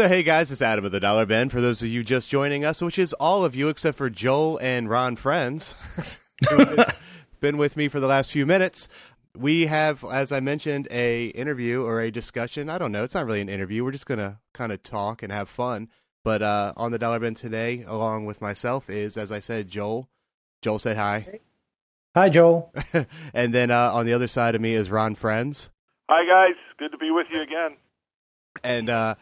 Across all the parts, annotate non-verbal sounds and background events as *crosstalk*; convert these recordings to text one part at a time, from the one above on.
So, hey guys, it's Adam of the Dollar Bin. For those of you just joining us, which is all of you except for Joel and Ron Frenz, *laughs* who has been with me for the last few minutes, we have, as I mentioned, a interview or a discussion. I don't know. It's not really an interview. We're just gonna kind of talk and have fun. But uh, on the Dollar Bin today, along with myself, is as I said, Joel. Joel said hi, Hi, Joel. *laughs* and then uh, on the other side of me is Ron Frenz. Hi guys, good to be with you again. and uh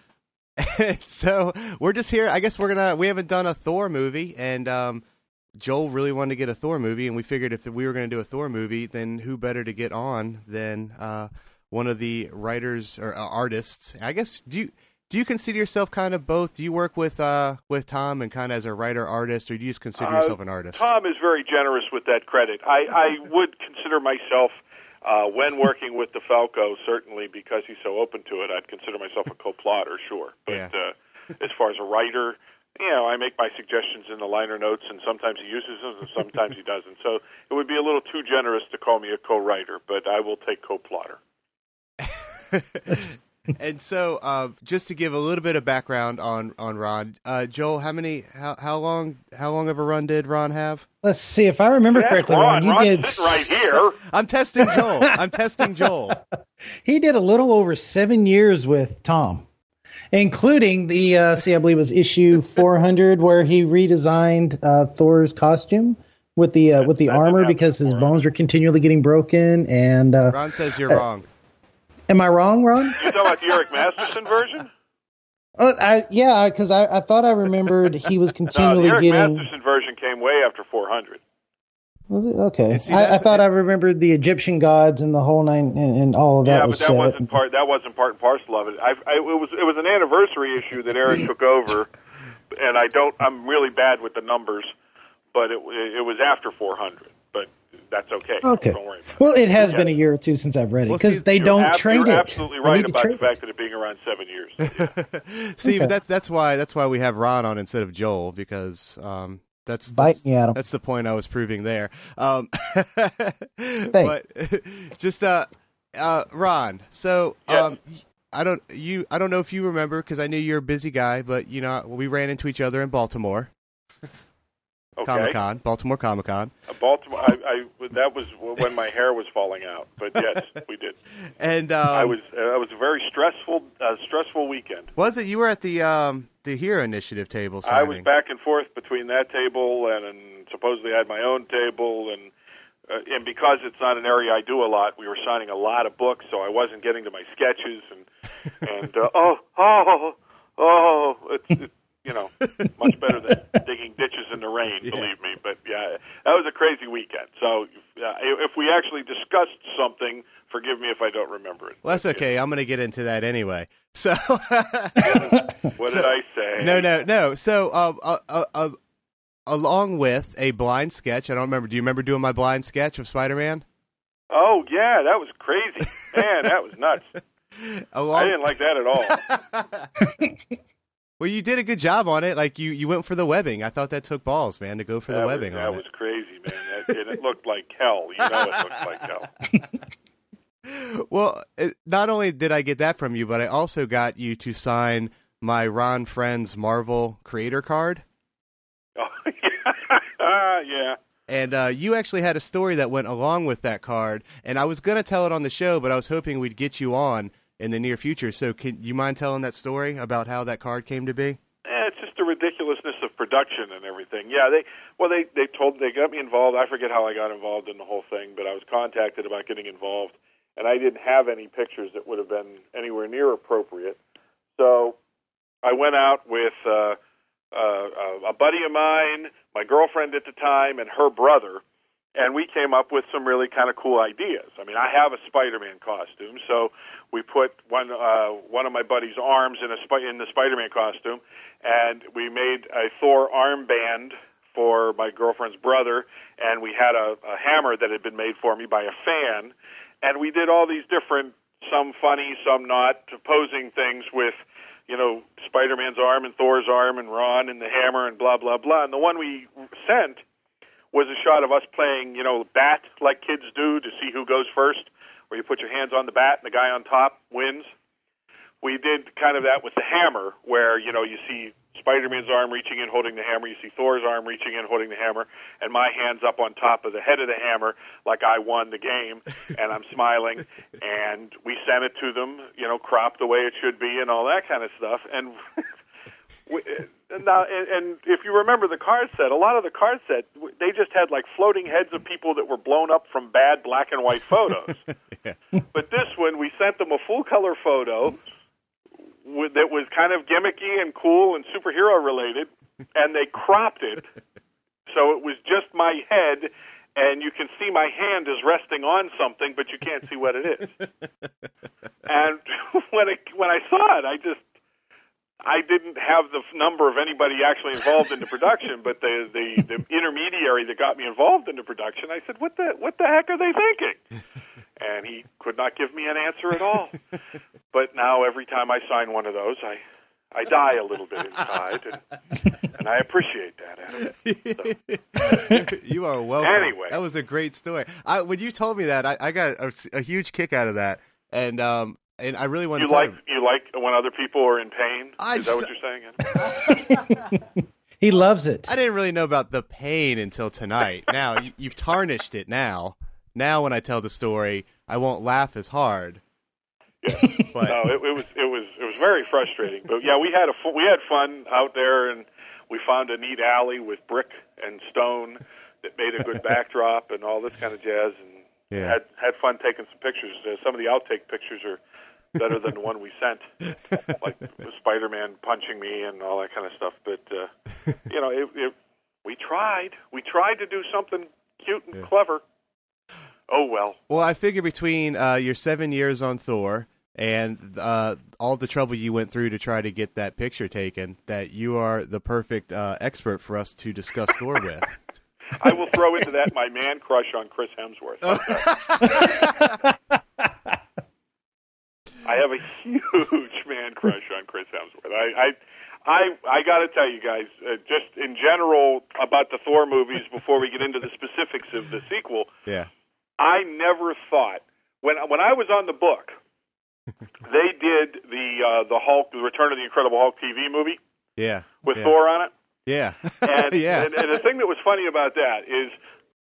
*laughs* so we're just here. I guess we're gonna we haven't done a thor movie and um joel really wanted to get a thor movie and we figured if we were gonna do a thor movie then who better to get on than uh one of the writers or uh, artists? I guess do you do you consider yourself kind of both? Do you work with uh with tom and kind of as a writer artist or do you just consider Uh, yourself an artist? Tom is very generous with that credit. I, I would consider myself, uh, when working with DeFalco, certainly because he's so open to it, I'd consider myself a co-plotter, sure. But Yeah. uh, as far as a writer, you know, I make my suggestions in the liner notes, and sometimes he uses them, and sometimes he doesn't. So it would be a little too generous to call me a co-writer, but I will take co-plotter. *laughs* and so uh just to give a little bit of background on on ron uh joel how many how how long how long of a run did ron have Let's see if I remember That's correctly. Ron. Ron, you Ron's did sitting right here. *laughs* I'm testing Joel. I'm testing Joel. *laughs* He did a little over seven years with Tom, including the uh, see, I believe it was issue *laughs* 400 where he redesigned uh, Thor's costume with the uh, with the armor because his bones were continually getting broken. And uh, Ron says you're wrong. am I wrong, Ron? You talking about the Eric Masterson version? Oh, I, yeah, because I, I thought I remembered he was *laughs* No, the continually Eric getting. Masterson version came way after 400. Was it? Okay, see, I, I that's- thought I remembered the Egyptian gods and the whole nine and, and all of that yeah, was but that set. wasn't part. That wasn't part and parcel of it. I, I, it was it was an anniversary issue that Eric took over, and I don't. I'm really bad with the numbers, but it it was after 400. But that's okay. Okay. Don't worry about it. Well, it has Yeah. been a year or two since I've read it because see, they You're don't ab- trade you're it. absolutely right about the fact it. that it being around seven years. *laughs* See, Okay. but that's that's why that's why we have Ron on instead of Joel because um that's Bite that's, me, Adam. that's the point I was proving there. Um, *laughs* but *laughs* just uh, uh, Ron. So Yes. um, I don't you I don't know if you remember because I knew you're a busy guy, but you know we ran into each other in Baltimore Okay. Comic Con, Baltimore Comic Con, Uh, Baltimore. I, I that was when my hair was falling out. But yes, we did. *laughs* and um, I was. Uh, it was a very stressful, uh, stressful weekend. was it you were at the um the Hero Initiative table signing? I was back and forth between that table and, and supposedly I had my own table and uh, and because it's not an area I do a lot, we were signing a lot of books, so I wasn't getting to my sketches and and uh, *laughs* oh oh oh it's, it's you know much better than *laughs* digging ditches in the rain, Yeah. believe me. But yeah, that was a crazy weekend. So uh, if we actually discussed something, forgive me if I don't remember it. Well, that's okay. I'm going to get into that anyway. So, *laughs* What So- did I say? no, no, no. So, um, uh, uh, uh, along with a blind sketch, I don't remember. Do you remember doing my blind sketch of Spider-Man? Oh yeah, that was crazy, man. That was nuts. *laughs* Along, I didn't like that at all. Well, you did a good job on it. Like you, you went for the webbing. I thought that took balls, man, to go for the that webbing was, that on was it. crazy, man. That, and it looked like hell. You know, it looked like hell. *laughs* Well, it, not only did I get that from you, but I also got you to sign my Ron Frenz Marvel Creator card. Oh, *laughs* yeah, yeah. And uh, you actually had a story that went along with that card, and I was going to tell it on the show, but I was hoping we'd get you on in the near future. So, can you mind telling that story about how that card came to be? Eh, it's just the ridiculousness of production and everything. Yeah, they well they they told they got me involved. I forget how I got involved in the whole thing, but I was contacted about getting involved, and I didn't have any pictures that would have been anywhere near appropriate. So I went out with uh, uh, a buddy of mine, my girlfriend at the time, and her brother, and we came up with some really kind of cool ideas. I mean, I have a Spider-Man costume, so we put one uh, one of my buddy's arms in a in the Spider-Man costume, and we made a Thor armband for my girlfriend's brother, and we had a, a hammer that had been made for me by a fan, and we did all these different, some funny, some not, opposing things with, you know, Spider-Man's arm and Thor's arm and Ron and the hammer and blah blah blah. And the one we sent was a shot of us playing, you know, bat like kids do to see who goes first, where you put your hands on the bat and the guy on top wins. we did kind of that with the hammer, where you know you see Spider-Man's arm reaching in, holding the hammer. You see Thor's arm reaching in, holding the hammer, and my hands up on top of the head of the hammer, like I won the game, *laughs* and I'm smiling. And we sent it to them, you know, cropped the way it should be, and all that kind of stuff. And *laughs* we, now, and, and if you remember the card set, a lot of the card set, they just had like floating heads of people that were blown up from bad black and white photos. *laughs* Yeah. But this one, we sent them a full color photo with, that was kind of gimmicky and cool and superhero related, and they cropped it so it was just my head, and you can see my hand is resting on something, but you can't see what it is. *laughs* and *laughs* when I when I saw it, I just I didn't have the number of anybody actually involved in the production, but the, the the intermediary that got me involved in the production, I said, "What the what the heck are they thinking?" And he could not give me an answer at all. but now every time I sign one of those, I I die a little bit inside, and, and I appreciate that, Adam. *laughs* you are welcome. Anyway. that was a great story. I, when you told me that, I, I got a, a huge kick out of that, and um, and I really want You to tell like you like when other people are in pain? I Is that what you're saying? *laughs* He loves it. I didn't really know about the pain until tonight. now you, you've tarnished it. Now, now when I tell the story, I won't laugh as hard. Yeah. *laughs* But no, it, it was it was it was very frustrating. But yeah, we had a we had fun out there, and we found a neat alley with brick and stone that made a good *laughs* backdrop and all this kind of jazz, and Yeah. had had fun taking some pictures. Uh, some of the outtake pictures are better than the one we sent, *laughs* like Spider-Man punching me and all that kind of stuff. But uh, *laughs* you know, it, it, we tried. We tried to do something cute and clever. Oh well. well, I figure between uh, your seven years on Thor and uh, all the trouble you went through to try to get that picture taken, that you are the perfect uh, expert for us to discuss Thor *laughs* with. I will throw into that my man crush on Chris Hemsworth. I have a huge *laughs* man crush on Chris Hemsworth. I I I, I got to tell you guys, uh, just in general about the Thor movies before we get into the specifics of the sequel. Yeah. I never thought when when I was on the book, *laughs* they did the uh, the Hulk, the Return of the Incredible Hulk TV movie Yeah. with yeah. Thor on it. Yeah. *laughs* And, yeah. and, and the thing that was funny about that is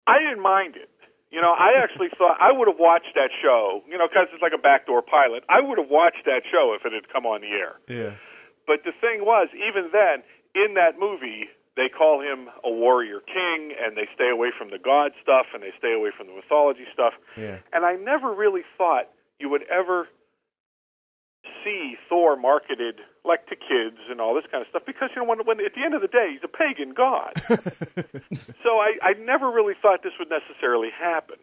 I didn't mind it. You know, I actually thought I would have watched that show, you know, because it's like a backdoor pilot. I would have watched that show if it had come on the air. yeah. But the thing was, even then, in that movie, they call him a warrior king, and they stay away from the god stuff, and they stay away from the mythology stuff. Yeah. And I never really thought you would ever see Thor marketed like to kids and all this kind of stuff because you know when, when at the end of the day he's a pagan god. *laughs* so I, I never really thought this would necessarily happen.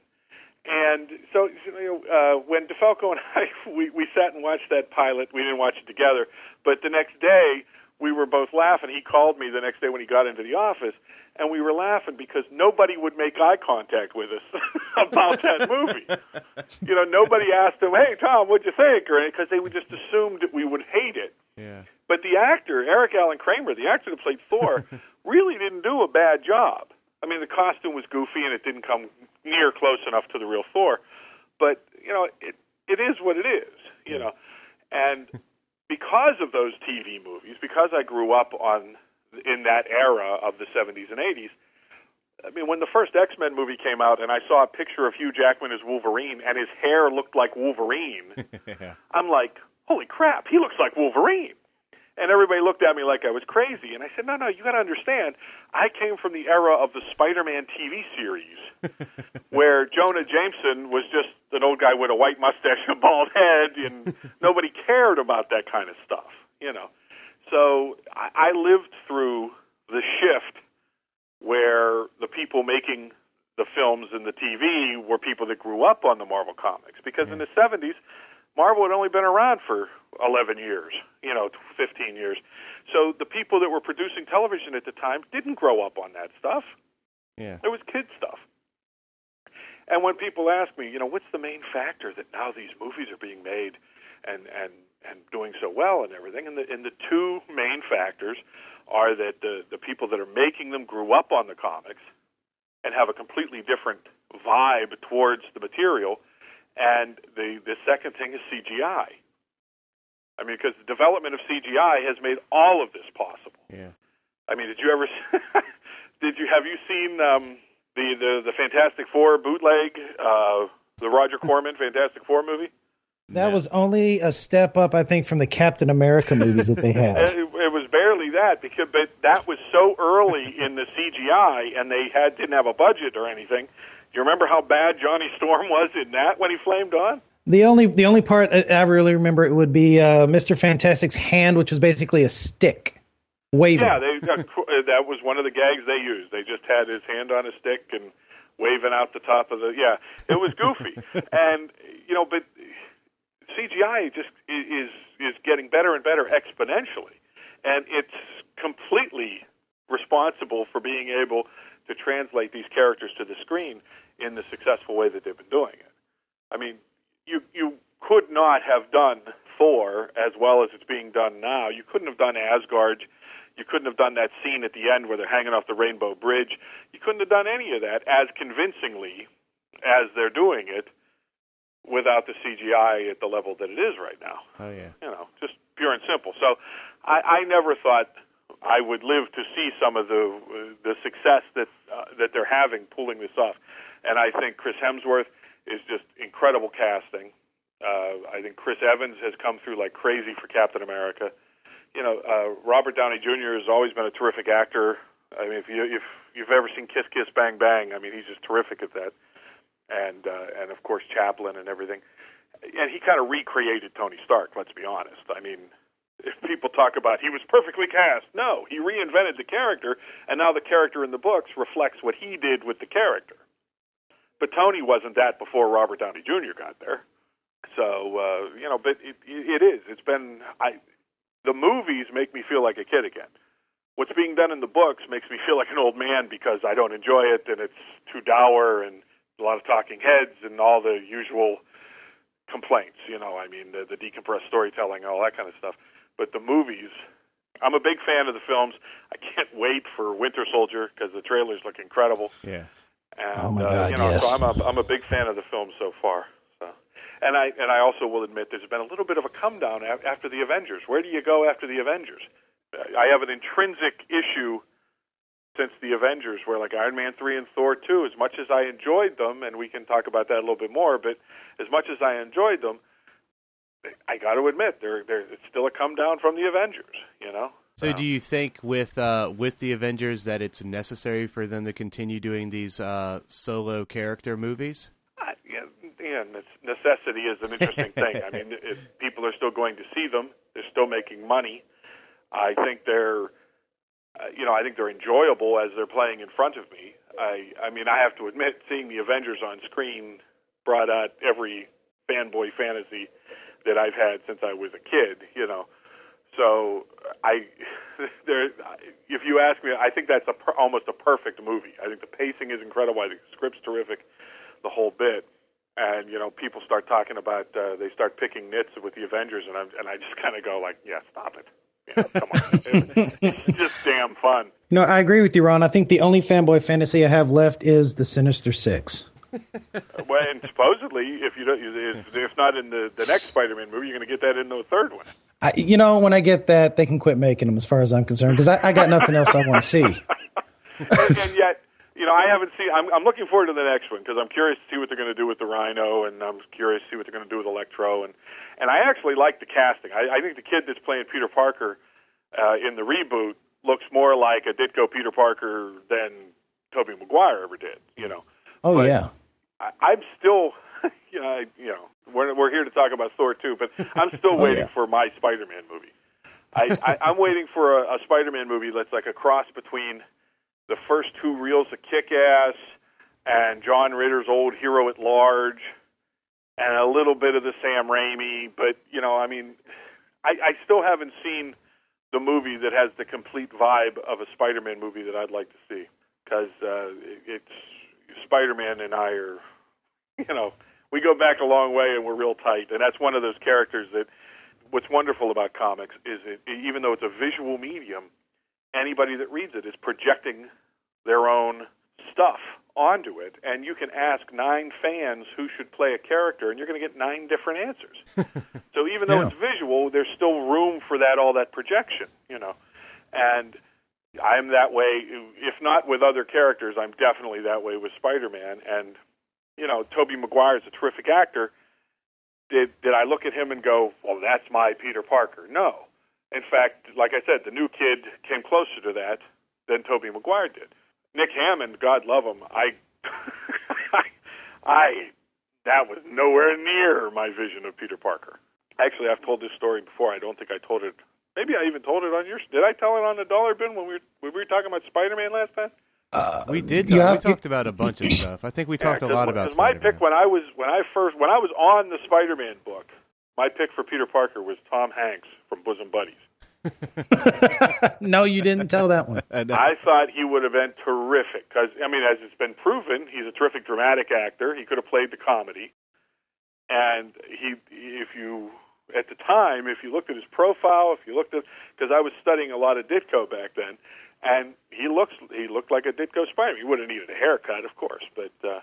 And so you know, uh, when DeFalco and *laughs* I we, we sat and watched that pilot, we didn't watch it together, but the next day we were both laughing. He called me the next day when he got into the office, and we were laughing because nobody would make eye contact with us *laughs* about that movie. You know, nobody asked him, "Hey, Tom, what'd you think?" or because they would just assumed that we would hate it. Yeah. But the actor, Eric Allen Kramer, the actor that played Thor, *laughs* really didn't do a bad job. I mean, the costume was goofy and it didn't come near close enough to the real Thor. But, you know, it it is what it is, you know. And *laughs* because of those TV movies, because I grew up on in that era of the 70s and 80s, I mean, when the first X Men movie came out and I saw a picture of Hugh Jackman as Wolverine and his hair looked like Wolverine, *laughs* yeah. I'm like, holy crap, he looks like Wolverine. And everybody looked at me like I was crazy. And I said, no, no, you got to understand, I came from the era of the Spider Man TV series *laughs* where Jonah Jameson was just an old guy with a white mustache and a bald head, and *laughs* nobody cared about that kind of stuff, you know. So I, I lived through the shift where the people making the films and the TV were people that grew up on the Marvel comics. Because in the 70s, Marvel had only been around for 11 years, you know, 15 years. So the people that were producing television at the time didn't grow up on that stuff. Yeah. It was kid stuff. And when people ask me, you know, what's the main factor that now these movies are being made and and and doing so well and everything, and the and the two main factors are that the the people that are making them grew up on the comics and have a completely different vibe towards the material, and the the second thing is CGI. I mean, because the development of CGI has made all of this possible. Yeah. I mean, did you ever? *laughs* did you have you seen um, the the the Fantastic Four bootleg, uh, the Roger Corman Fantastic Four movie? That was only a step up, I think, from the Captain America movies that they *laughs* had. It, it was barely that because, but that was so early in the CGI, and they had didn't have a budget or anything. You remember how bad Johnny Storm was in that when he flamed on? The only the only part I I really remember it would be uh, Mr. Fantastic's hand, which was basically a stick waving. Yeah, they, uh, that was one of the gags they used. They just had his hand on a stick and waving out the top of the. Yeah, it was goofy, *laughs* and you know, but CGI just is is getting better and better exponentially, and it's completely responsible for being able to translate these characters to the screen in the successful way that they've been doing it. I mean, you you could not have done Thor as well as it's being done now. You couldn't have done Asgard. You couldn't have done that scene at the end where they're hanging off the Rainbow Bridge. You couldn't have done any of that as convincingly as they're doing it without the CGI at the level that it is right now. Oh yeah. You know, just pure and simple. So I, I never thought I would live to see some of the uh, the success that uh, that they're having pulling this off. And I think Chris Hemsworth is just incredible casting. Uh, I think Chris Evans has come through like crazy for Captain America. You know, uh, Robert Downey Jr. has always been a terrific actor. I mean, if you if you've ever seen Kiss Kiss Bang Bang, I mean, he's just terrific at that. And uh, and of course Chaplin and everything. And he kind of recreated Tony Stark. Let's be honest. I mean, if people talk about he was perfectly cast, no, he reinvented the character, and now the character in the books reflects what he did with the character. But Tony wasn't that before Robert Downey Jr. got there. So uh, you know, but it, it is. It's been I. The movies make me feel like a kid again. What's being done in the books makes me feel like an old man because I don't enjoy it and it's too dour and a lot of talking heads and all the usual complaints. You know, I mean the, the decompressed storytelling all that kind of stuff. But the movies, I'm a big fan of the films. I can't wait for Winter Soldier because the trailers look incredible. Yeah. And, Oh, my uh, God, you know, yes. so I'm a I'm a big fan of the film so far. So, and I and I also will admit there's been a little bit of a come down after the Avengers. Where do you go after the Avengers? I have an intrinsic issue since the Avengers, where like Iron Man three and Thor two, as much as I enjoyed them, and we can talk about that a little bit more, but as much as I enjoyed them, I got to admit there there it's still a come down from the Avengers. You know. So do you think with uh, with the Avengers that it's necessary for them to continue doing these uh, solo character movies? Uh, yeah, yeah, necessity is an interesting *laughs* thing. I mean, if people are still going to see them, they're still making money. I think they're, uh, you know, I think they're enjoyable as they're playing in front of me. I, I mean, I have to admit, seeing the Avengers on screen brought out every fanboy fantasy that I've had since I was a kid. You know, so I, *laughs* there, if you ask me, I think that's a per, almost a perfect movie. I think the pacing is incredible. I think the script's terrific, the whole bit. And you know, people start talking about uh, they start picking nits with the Avengers, and I and I just kind of go like, yeah, stop it. You know, come on, *laughs* it's just damn fun. You know, I agree with you, Ron. I think the only fanboy fantasy I have left is the Sinister Six. *laughs* Well, and supposedly, if you don't, if, not in the the next Spider-Man movie, you're going to get that in the third one. I, you know, when I get that, they can quit making them, as far as I'm concerned, because I, I got nothing else I want to *laughs* see. and, and yet, you know, I haven't seen. I'm, I'm looking forward to the next one because I'm curious to see what they're going to do with the Rhino, and I'm curious to see what they're going to do with Electro, and and I actually like the casting. I, I think the kid that's playing Peter Parker uh, in the reboot looks more like a Ditko Peter Parker than Tobey Maguire ever did. You know, Oh But- yeah, I, I'm still, *laughs* you know, I, you know, we're we're here to talk about Thor too, but I'm still *laughs* Oh, waiting yeah. for my Spider-Man movie. I, I I'm waiting for a, a Spider-Man movie that's like a cross between the first two reels of Kick-Ass and John Ritter's old Hero at Large, and a little bit of the Sam Raimi. But you know, I mean, I, I still haven't seen the movie that has the complete vibe of a Spider-Man movie that I'd like to see because uh, it- it's Spider-Man and I are, *laughs* you know, we go back a long way and we're real tight, and that's one of those characters that. What's wonderful about comics is it, even though it's a visual medium, anybody that reads it is projecting their own stuff onto it, and you can ask nine fans who should play a character, and you're going to get nine different answers. *laughs* so even though Yeah. it's visual, there's still room for that all that projection, you know. And I'm that way. If not with other characters, I'm definitely that way with Spider-Man. And you know, Tobey Maguire is a terrific actor. Did did I look at him and go, "Well, that's my Peter Parker"? No. In fact, like I said, the new kid came closer to that than Tobey Maguire did. Nick Hammond, God love him, *laughs* I, I, that was nowhere near my vision of Peter Parker. Actually, I've told this story before. I don't think I told it. Maybe I even told it on your. Did I tell it on the Dollar Bin when we were when we were talking about Spider-Man last time? We did. Talk, have- we talked about a bunch of stuff. I think we talked Yeah, a lot 'cause- about 'cause my Spider-Man. pick when I was when I first when I was on the Spider-Man book, my pick for Peter Parker was Tom Hanks from Bosom Buddies. *laughs* no, you didn't tell that one. *laughs* And, uh, I thought he would have been terrific because I mean, as it's been proven, he's a terrific dramatic actor. He could have played the comedy, and he, if you at the time, if you looked at his profile, if you looked at because I was studying a lot of Ditko back then, and he looks he looked like a Ditko Spider. He would have needed a haircut, of course, but uh,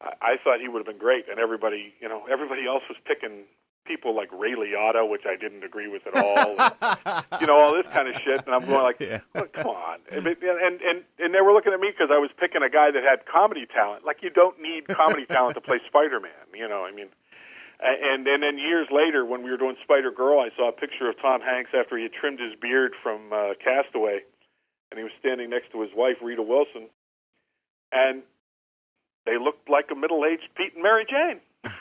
I, I thought he would have been great. And everybody, you know, everybody else was picking people like Ray Liotta, which I didn't agree with at all. *laughs* and, you know, all this kind of shit, and I'm going like, Yeah. "Look, come on, and and and and they were looking at me because I was picking a guy that had comedy talent. Like you don't need comedy talent to play *laughs* Spider-Man, you know. I mean, and and then years later, when we were doing Spider Girl, I saw a picture of Tom Hanks after he had trimmed his beard from uh, Castaway, and he was standing next to his wife Rita Wilson, and they looked like a middle-aged Pete and Mary Jane. *laughs*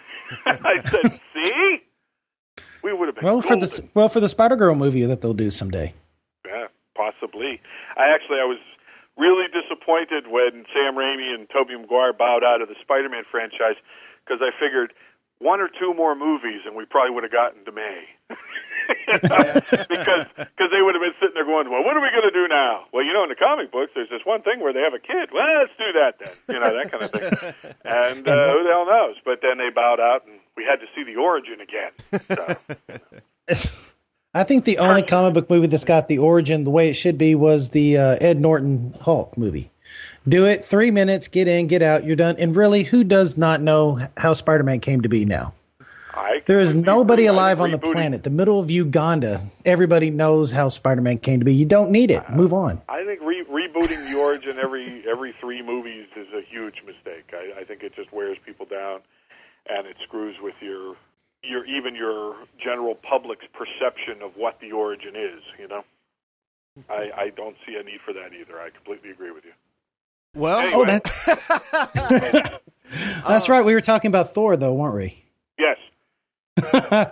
I said, "See." We would have been Well, for the well for the Spider Girl movie that they'll do someday. Yeah, possibly. I actually I was really disappointed when Sam Raimi and Tobey Maguire bowed out of the Spider-Man franchise because I figured one or two more movies and we probably would have gotten to May. *laughs* *laughs* because cause they would have been sitting there going, well, what are we going to do now? Well, you know, in the comic books, there's this one thing where they have a kid. Well, let's do that then. You know, that kind of thing. *laughs* And uh, who the hell knows? But then they bowed out, and we had to see the origin again. So, I think the only comic book movie that's got the origin the way it should be was the uh, Ed Norton Hulk movie. Do it three minutes, get in, get out, you're done. And really, who does not know how Spider Man came to be now? I There is nobody alive on the planet, the middle of Uganda. Everybody knows how Spider Man came to be. You don't need it. Move on. I think re- rebooting the origin every every three movies is a huge mistake. I, I think it just wears people down, and it screws with your your even your general public's perception of what the origin is. You know, I, I don't see a need for that either. I completely agree with you. well, Oh, Anyway. that, *laughs* that's right. We were talking about Thor, though, weren't we? Yes. *laughs* uh,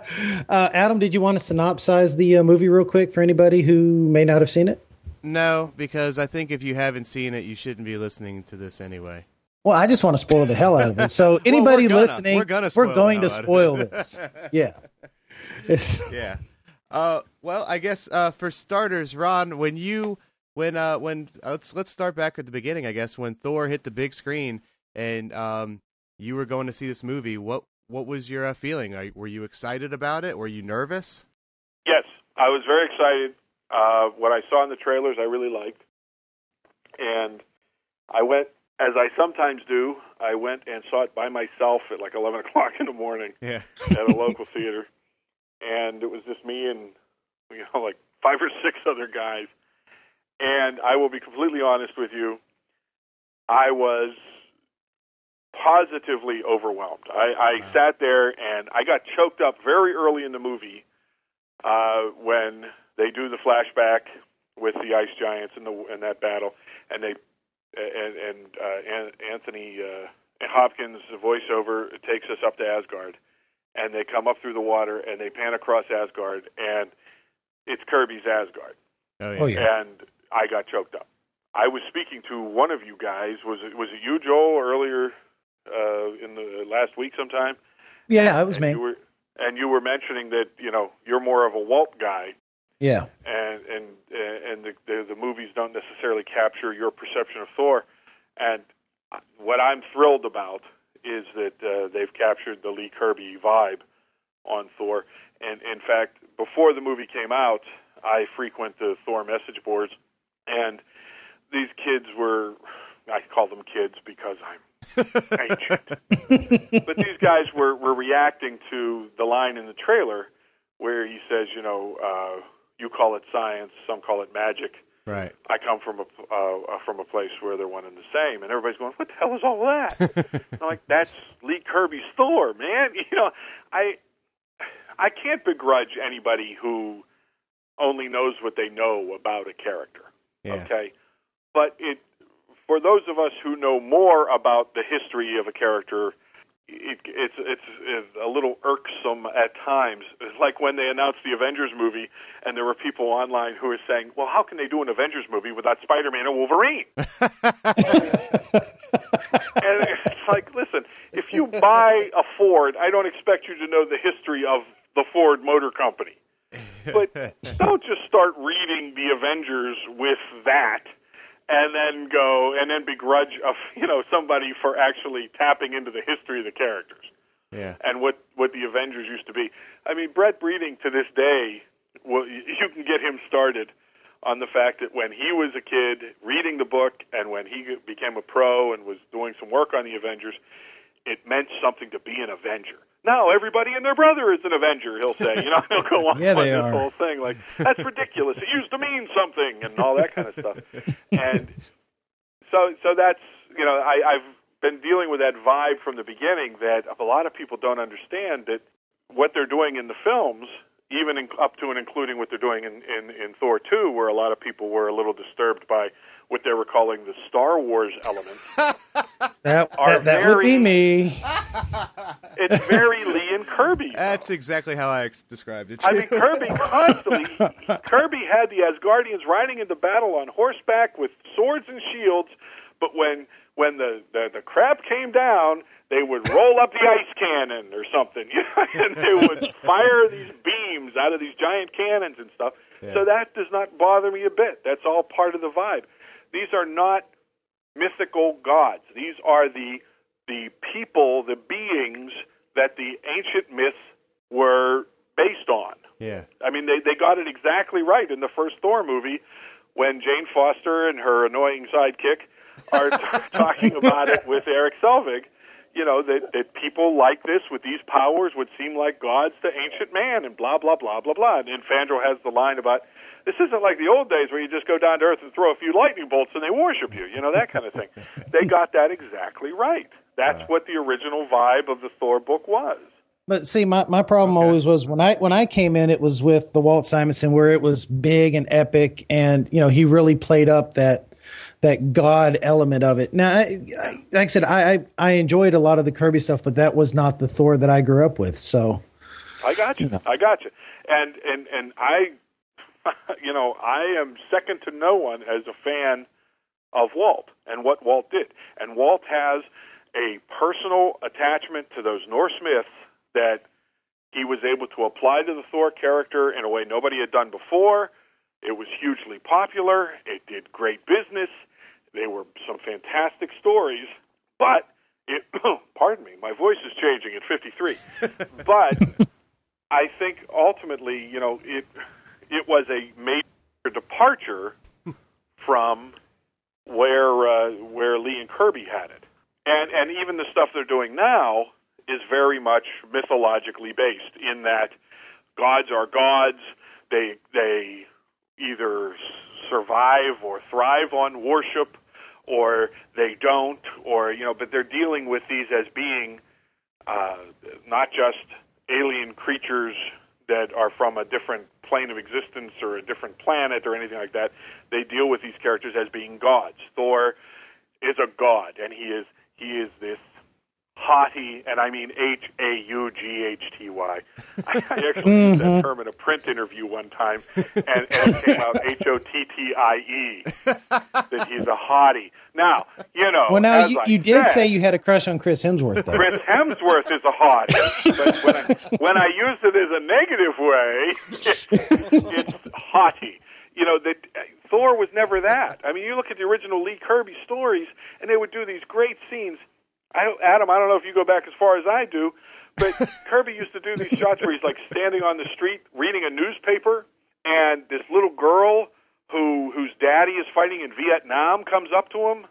Adam, did you want to synopsize the uh, movie real quick for anybody who may not have seen it? no, because I think if you haven't seen it, you shouldn't be listening to this anyway. Well, I just want to spoil the hell out of it. So *laughs* anybody gonna. listening, We're gonna the going to hell out of spoil this. *laughs* Yeah. Yeah. Uh, well, I guess uh, for starters, Ron, when you when uh when uh, let's let's start back at the beginning. I guess when Thor hit the big screen and um you were going to see this movie, what what was your uh, feeling? Are, were you excited about it? Were you nervous? Yes, I was very excited. Uh, what I saw in the trailers, I really liked, and I went as I sometimes do. I went and saw it by myself at like eleven *laughs* o'clock in the morning Yeah. at a local theater, and it was just me and you know like five or six other guys. And I will be completely honest with you, I was positively overwhelmed. I, I Wow. sat there and I got choked up very early in the movie uh, when they do the flashback with the ice giants in the in that battle, and they and and uh, Anthony uh, Hopkins voiceover takes us up to Asgard, and they come up through the water and they pan across Asgard, and it's Kirby's Asgard, Oh yeah. oh yeah. and I got choked up. I was speaking to one of you guys. Was it was it you, Joel, earlier uh, in the last week sometime? Yeah, it was and me. You were, and you were mentioning that you know you're more of a Walt guy, Yeah. and and and the, the the movies don't necessarily capture your perception of Thor. And what I'm thrilled about is that uh, they've captured the Lee Kirby vibe on Thor. And in fact, before the movie came out, I frequent the Thor message boards, and these kids were I call them kids because I'm ancient. *laughs* but these guys were were reacting to the line in the trailer where he says, you know, uh, you call it science, some call it magic. Right. I come from a uh, from a place where they're one and the same, and everybody's going, "What the hell is all that?" *laughs* I'm like, "That's Lee Kirby's Thor, man." *laughs* You know, I I can't begrudge anybody who only knows what they know about a character. Yeah. Okay, but it for those of us who know more about the history of a character, it, it's, it's it's a little irksome at times. It's like when they announced the Avengers movie, and there were people online who were saying, "Well, how can they do an Avengers movie without Spider-Man and Wolverine?" *laughs* and it's like, listen, if you buy a Ford, I don't expect you to know the history of the Ford Motor Company. But *laughs* don't just start reading the Avengers with that and then go and then begrudge of *laughs* you know somebody for actually tapping into the history of the characters Yeah. and what what the Avengers used to be. I mean, Brett Breeding to this day, well, you can get him started on the fact that when he was a kid reading the book and when he became a pro and was doing some work on the Avengers, it meant something to be an Avenger. Now everybody and their brother is an Avenger. He'll say, you know, *laughs* he'll go on, Yeah, on this are. whole thing like that's ridiculous. It used to mean something and all that kind of stuff. And so, so that's you know, I, I've been dealing with that vibe from the beginning that a lot of people don't understand that what they're doing in the films, even in, up to and including what they're doing in, in, in Thor 2, where a lot of people were a little disturbed by what they were calling the Star Wars elements. *laughs* That, Are that, that would be very- me. *laughs* it's very Lee and Kirby. That's exactly how I ex- described it. I mean, Kirby constantly. *laughs* Kirby had the Asgardians riding into battle on horseback with swords and shields, but when when the the, the crap came down, they would roll up the ice cannon or something, *laughs* you know, and they would *laughs* fire these beams out of these giant cannons and stuff. So that does not bother me a bit. That's all part of the vibe. These are not mythical gods. These are the the people, the beings that the ancient myths were based on. yeah. I mean, they they got it exactly right in the first Thor movie when Jane Foster and her annoying sidekick are *laughs* talking about it with Erik Selvig. You know that that people like this with these powers would seem like gods to ancient man, and blah blah blah blah blah. And then Fandral has the line about this isn't like the old days where you just go down to earth and throw a few lightning bolts and they worship you. You know that kind of thing. *laughs* they got that exactly right. That's what the original vibe of the Thor book was. But see, my, my problem Okay. always was when I when I came in, it was with the Walt Simonson where it was big and epic, and you know he really played up that that God element of it. Now, I, I, like I said, I, I I enjoyed a lot of the Kirby stuff, but that was not the Thor that I grew up with. So I got you. I got you. And and and I, *laughs* you know, I am second to no one as a fan of Walt and what Walt did. And Walt has a personal attachment to those Norse myths that he was able to apply to the Thor character in a way nobody had done before. It was hugely popular. It did great business. They were some fantastic stories, but it, *clears throat* pardon me, my voice is changing at 53. *laughs* but I think ultimately, you know, it it was a major departure from where uh, where Lee and Kirby had it, and and even the stuff they're doing now is very much mythologically based in that gods are gods. They they either survive or thrive on worship, or they don't, or you know. But they're dealing with these as being uh, not just alien creatures that are from a different plane of existence or a different planet or anything like that. They deal with these characters as being gods. Thor is a god, and he is he is this haughty, and I mean H A U G H T Y. *laughs* I actually used that term in a print interview one time, and, and it came out H O T T I E. That he's a haughty. Now you know. well, now you, you did said, say you had a crush on Chris Hemsworth, though. Chris Hemsworth is a hottie, but when I, when I use it as a negative way, it's, *laughs* it's haughty. You know that uh, Thor was never that. I mean, you look at the original Lee Kirby stories, and they would do these great scenes. I, Adam, I don't know if you go back as far as I do, but *laughs* Kirby used to do these shots where he's like standing on the street reading a newspaper, and this little girl who whose daddy is fighting in Vietnam comes up to him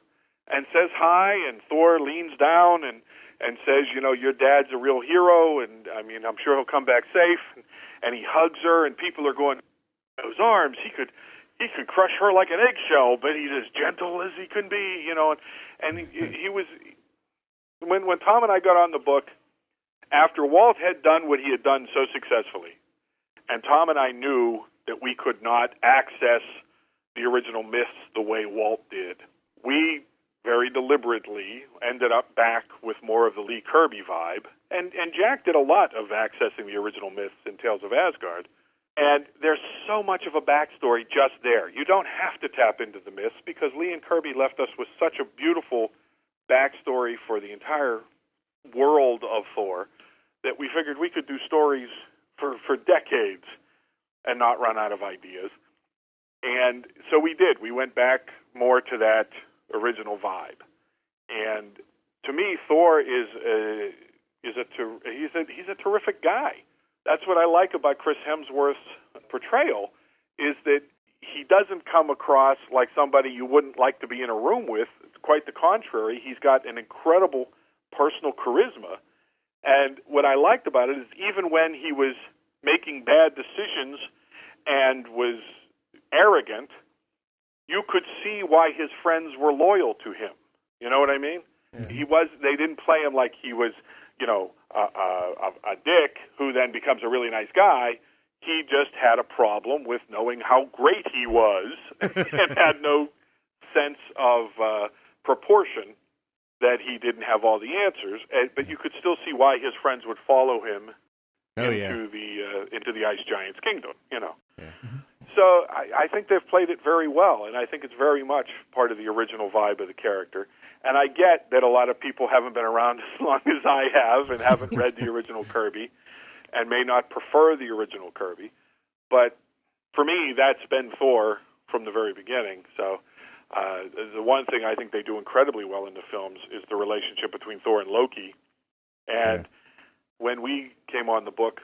and says hi, and Thor leans down and and says, you know, your dad's a real hero, and I mean, I'm sure he'll come back safe. And, and he hugs her, and people are going, those arms, he could he could crush her like an eggshell, but he's as gentle as he can be, you know. And and he, he was when when Tom and I got on the book after Walt had done what he had done so successfully, and Tom and I knew that we could not access the original myths the way Walt did. We very deliberately ended up back with more of the Lee Kirby vibe. And and Jack did a lot of accessing the original myths in Tales of Asgard. And there's so much of a backstory just there. You don't have to tap into the myths because Lee and Kirby left us with such a beautiful backstory for the entire world of Thor that we figured we could do stories for, for decades and not run out of ideas. And so we did. We went back more to that original vibe. And to me, Thor is a, is a ter- he's a he's a terrific guy. That's what I like about Chris Hemsworth's portrayal is that he doesn't come across like somebody you wouldn't like to be in a room with. Quite the contrary, he's got an incredible personal charisma. And what I liked about it is even when he was making bad decisions and was arrogant, you could see why his friends were loyal to him. You know what I mean? Mm-hmm. He was. They didn't play him like he was, you know, a, a, a dick who then becomes a really nice guy. He just had a problem with knowing how great he was *laughs* and had no sense of uh, proportion that he didn't have all the answers. And, but you could still see why his friends would follow him oh, into yeah. the uh, into the Ice Giant's kingdom. You know. Yeah. So I, I think they've played it very well, and I think it's very much part of the original vibe of the character. And I get that a lot of people haven't been around *laughs* as long as I have and haven't read the *laughs* original Kirby and may not prefer the original Kirby. But for me, that's been Thor from the very beginning. So uh, the one thing I think they do incredibly well in the films is the relationship between Thor and Loki. And yeah. when we came on the book,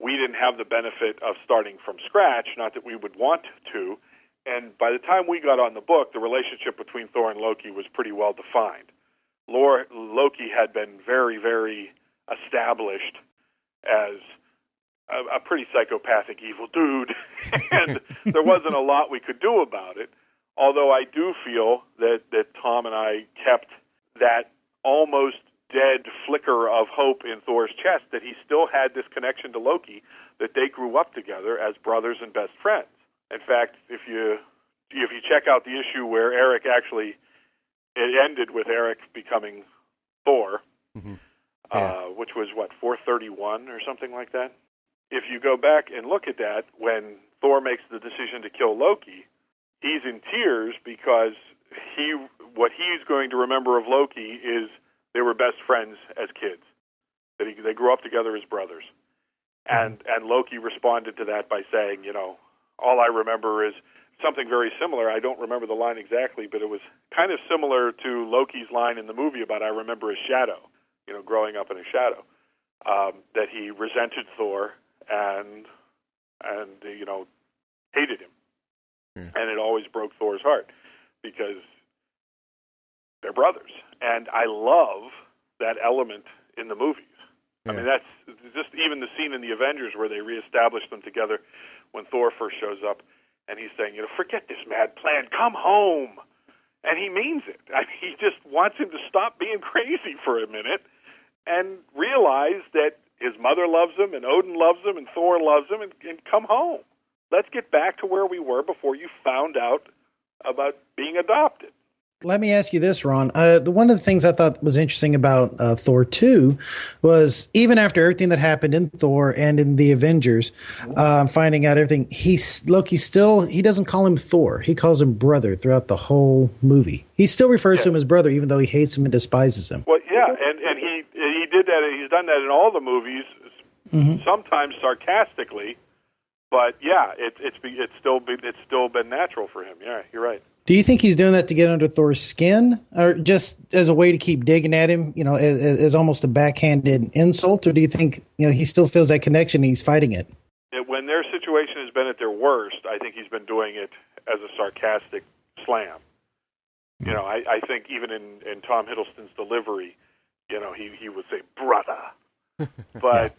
we didn't have the benefit of starting from scratch, not that we would want to. And by the time we got on the book, the relationship between Thor and Loki was pretty well defined. Lore, Loki had been very, very established as a, a pretty psychopathic, evil dude, *laughs* and there wasn't a lot we could do about it. Although I do feel that that Tom and I kept that almost dead flicker of hope in Thor's chest that he still had this connection to Loki, that they grew up together as brothers and best friends. In fact, if you if you check out the issue where Eric actually it ended with Eric becoming Thor, mm-hmm. Uh, yeah. uh, which was what 431 or something like that. If you go back and look at that, when Thor makes the decision to kill Loki, he's in tears because he what he's going to remember of Loki is they were best friends as kids. That he, they grew up together as brothers. And mm-hmm. and Loki responded to that by saying, you know, all I remember is something very similar. I don't remember the line exactly, but it was kind of similar to Loki's line in the movie about I remember his shadow, you know, growing up in a shadow. Um, that he resented Thor and and you know hated him, yeah. and it always broke Thor's heart because they're brothers, and I love that element in the movies. Yeah. I mean, that's just even the scene in the Avengers where they reestablish them together when Thor first shows up, and he's saying, you know, forget this mad plan, come home, and he means it. *laughs* I mean, he just wants him to stop being *laughs* crazy for a minute and realize that his mother loves him, and Odin loves him, and Thor loves him, and, and come home. Let's get back to where we were before you found out about being adopted let me ask you this, Ron. Uh, the one of the things I thought was interesting about uh, Thor two was even after everything that happened in Thor and in the Avengers, uh, finding out everything, he's Loki still he doesn't call him Thor. He calls him brother throughout the whole movie. He still refers yeah. to him as brother, even though he hates him and despises him. Well, yeah, and and he did that. He's done that in all the movies, mm-hmm. sometimes sarcastically, but yeah, it, it's it's still it's still been natural for him. Yeah, you're right. Do you think he's doing that to get under Thor's skin, or just as a way to keep digging at him? You know, as, as almost a backhanded insult, or do you think you know he still feels that connection and he's fighting it? When their situation has been at their worst, I think he's been doing it as a sarcastic slam. You know, I, I think even in, in Tom Hiddleston's delivery, you know, he, he would say, brother. *laughs* But,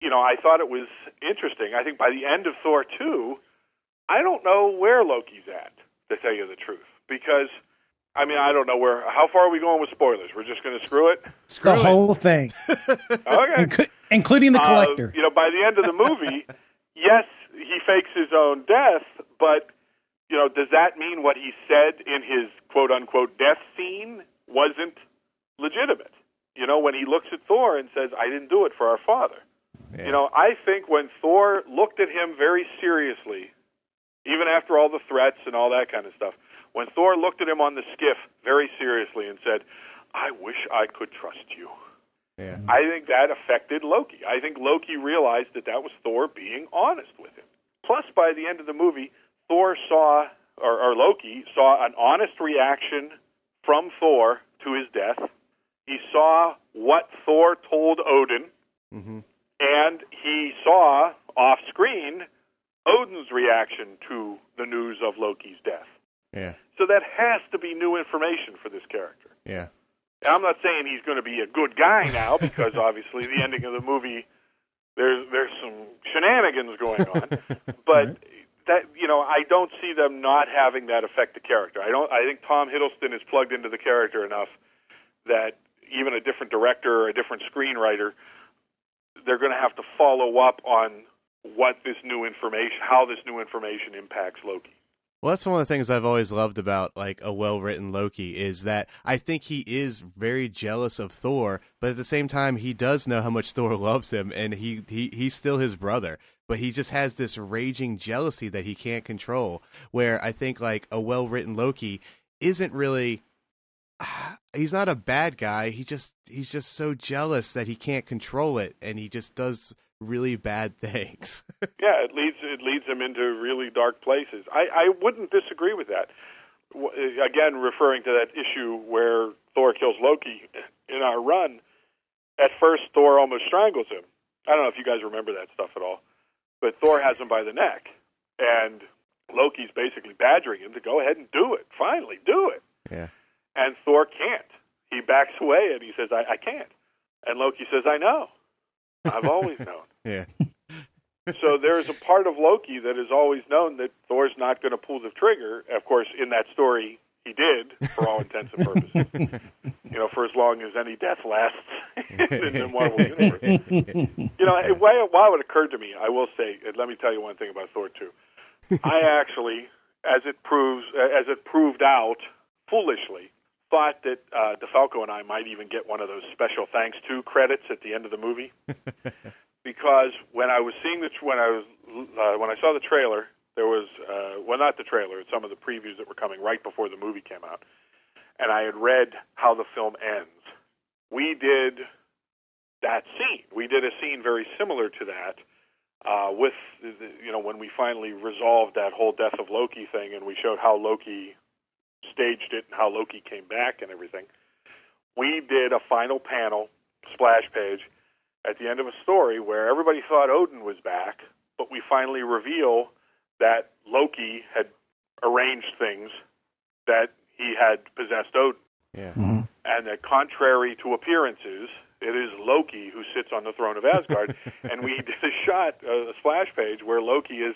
you know, I thought it was interesting. I think by the end of Thor 2, I don't know where Loki's at, to tell you the truth. Because, I mean, I don't know where, how far are we going with spoilers? We're just going to screw it? Screw the it. whole thing, *laughs* Okay. Inc- including the Uh, collector. you know, by the end of the movie, *laughs* yes, he fakes his own death, but you know, does that mean what he said in his quote unquote death scene wasn't legitimate? You know, when he looks at Thor and says, "I didn't do it for our father." Yeah. You know, I think when Thor looked at him very seriously, even after all the threats and all that kind of stuff, when Thor looked at him on the skiff very seriously and said, "I wish I could trust you." yeah. I think that affected Loki. I think Loki realized that that was Thor being honest with him. Plus, by the end of the movie, Thor saw, or, or Loki saw an honest reaction from Thor to his death. He saw what Thor told Odin, hmm and he saw off screen Odin's reaction to the news of Loki's death. Yeah. So that has to be new information for this character. Yeah. And I'm not saying he's going to be a good guy now because *laughs* obviously the ending of the movie there's there's some shenanigans going on, *laughs* but that you know I don't see them not having that affect the character. I don't. I think Tom Hiddleston is plugged into the character enough that even a different director or a different screenwriter, they're going to have to follow up on what this new information, how this new information impacts Loki. Well, that's one of the things I've always loved about like a well-written Loki is that I think he is very jealous of Thor, but at the same time he does know how much *laughs* Thor loves him and he, he he's still his brother, but he just has this raging jealousy that he can't control where I think like a well-written Loki isn't really *sighs* he's not a bad guy, he just he's just so jealous that he can't control it and he just does really bad *laughs* things. Yeah, it leads it leads him into really dark places. I, I wouldn't disagree with that. Uh, again, referring to that issue where Thor kills Loki in our run, at first Thor almost strangles him. I don't know if you guys remember that stuff at all, but Thor has him by the neck, and Loki's basically badgering him to go ahead and do it. Finally, do it. yeah. And Thor can't. He backs away and he says, I, I can't. And Loki says, I know. I've always *laughs* known. Yeah. so there's a part of Loki that has always known that Thor's not going to pull the trigger. Of course, in that story, he did, for all intents and purposes. you know, for as long as any death lasts *laughs* in the Marvel universe. You know, it- why, why it occurred to me, I will say, let me tell you one thing about Thor 2. I actually, as it proves, as it proved out, foolishly, thought that uh, DeFalco and I might even get one of those special thanks to credits at the end of the movie *laughs* because when I was seeing the tr- when I was uh, when I saw the trailer, there was uh, well not the trailer, some of the previews that were coming right before the movie came out, and I had read how the film ends. We did that scene. We did a scene very similar to that. Uh, with the, you know when we finally resolved that whole death of Loki thing, and we showed how Loki staged it and how Loki came back and everything. We did a final panel splash page at the end of a story where everybody thought Odin was back, but we finally reveal that Loki had arranged things that he had possessed Odin, Yeah. Mhm. and that contrary to appearances, it is Loki who sits on the throne of Asgard. *laughs* and we did a shot, uh, a splash page, where Loki is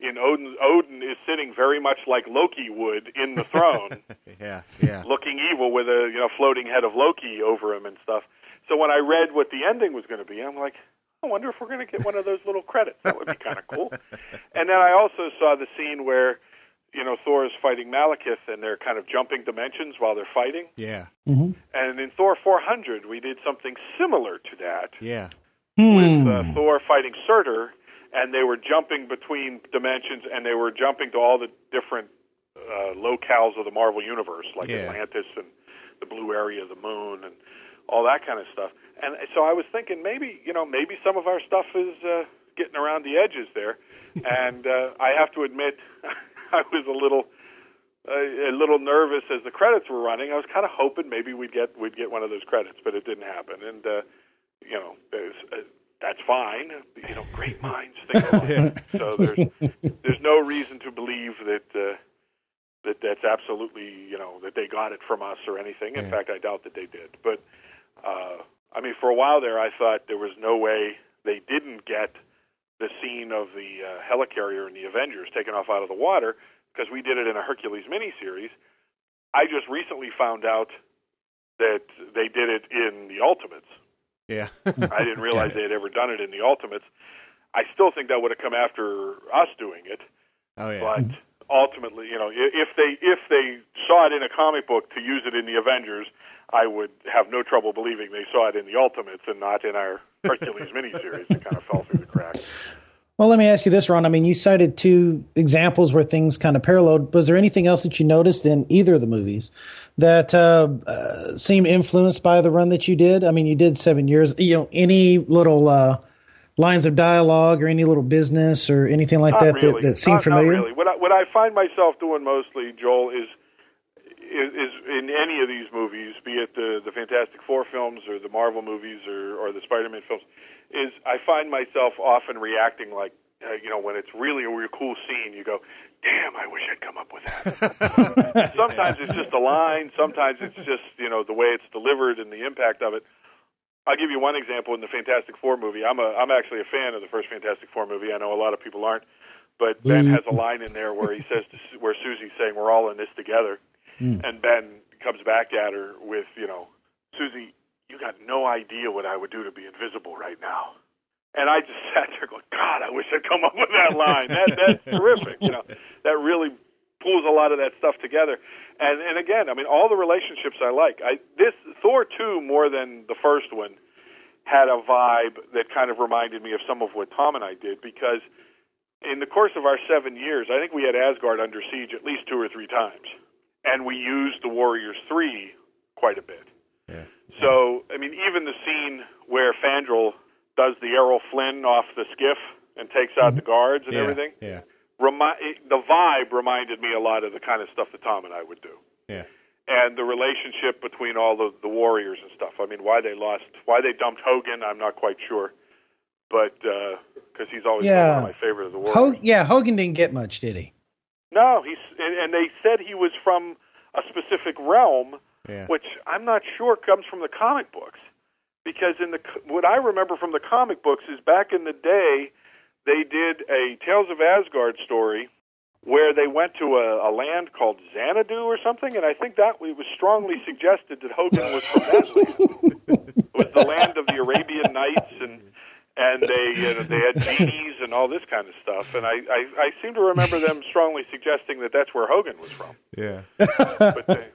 in Odin. Odin is sitting very much like Loki would in the throne *laughs* Yeah. Yeah. looking evil with a you know floating head of Loki over him and stuff. So when I read what the ending was going to be, I'm like, I wonder if we're going to get one of those little credits. That would be kind of cool. *laughs* And then I also saw the scene where you know Thor is fighting Malekith and they're kind of jumping dimensions while they're fighting. Yeah. Mhm. And in Thor 400, we did something similar to that Yeah. with Hmm. uh, Thor fighting Surtur, and they were jumping between dimensions, and they were jumping to all the different uh, locales of the Marvel universe, like Yeah. Atlantis and the blue area of the moon, and all that kind of stuff. And so I was thinking maybe you know maybe some of our stuff is uh, getting around the edges there, *laughs* and uh, I have to admit *laughs* I was a little. A little nervous as the credits were running. I was kind of hoping maybe we'd get we'd get one of those credits, but it didn't happen. And uh, you know, there's, uh, that's fine. You know, great *laughs* minds think alike. so there's there's no reason to believe that uh, that that's absolutely you know that they got it from us or anything. In Yeah. fact, I doubt that they did. But uh, I mean, for a while there, I thought there was no way they didn't get the scene of the uh, helicarrier in the Avengers taken off out of the water because we did it in a Hercules miniseries. I just recently found out that they did it in the Ultimates. Yeah. I didn't *laughs* realize they had ever done it in the Ultimates. I still think that would have come after us doing it, oh yeah. but ultimately, you know, if they if they saw it in a comic book to use it in the Avengers, I would have no trouble believing they saw it in the Ultimates and not in our Hercules *laughs* miniseries. It kind of fell through the cracks. Well, let me ask you this, Ron. I mean, you cited two examples where things kind of paralleled. Was there anything else that you noticed in either of the movies that uh, uh, seemed influenced by the run that you did? I mean, you did seven years. You know, any little uh, lines of dialogue or any little business or anything like that, really. that that seemed not, familiar? Not really. What I, what I find myself doing mostly, Joel, is, is is in any of these movies, be it the the Fantastic Four films or the Marvel movies or or the Spider-Man films, is I find myself often reacting like. Uh, you know, when it's really a real cool scene, you go, "Damn, I wish I'd come up with that." *laughs* sometimes it's just a line. Sometimes it's just you know the way it's delivered and the impact of it. I'll give you one example in the Fantastic Four movie. I'm a I'm actually a fan of the first Fantastic Four movie. I know a lot of people aren't, but Ben has a line in there where he says to, where Susie's saying we're all in this together, and Ben comes back at her with you know, Susie, you got no idea what I would do to be invisible right now. And I just *laughs* sat there going, God, I wish I'd come up with that line. That that's *laughs* terrific. You know, that really pulls a lot of that stuff together. And and again, I mean, all the relationships I like. I this Thor two more than the first one had a vibe that kind of reminded me of some of what Tom and I did because in the course of our seven years, I think we had Asgard under siege at least two or three times, and we used the Warriors three quite a bit. Yeah. So I mean, even the scene where Fandral does the Errol Flynn off the skiff and takes out mm-hmm. the guards and yeah. everything Yeah. remi- the vibe reminded me a lot of the kind of stuff that Tom and I would do. Yeah. And the relationship between all the, the warriors and stuff. I mean, why they lost, why they dumped Hogan, I'm not quite sure. But uh, because he's always been Yeah. one of my favorite of the warriors. Ho- yeah, Hogan didn't get much, did he? No, he's and, and they said he was from a specific realm, Yeah. which I'm not sure comes from the comic books. Because in the what I remember from the comic books is back in the day, they did a Tales of Asgard story where they went to a, a land called Xanadu or something, and I think that it was strongly suggested that Hogan was from that land. It was the land of the Arabian Nights, and and they uh, they had genies and all this kind of stuff. And I, I I seem to remember them strongly suggesting that that's where Hogan was from. Yeah. They,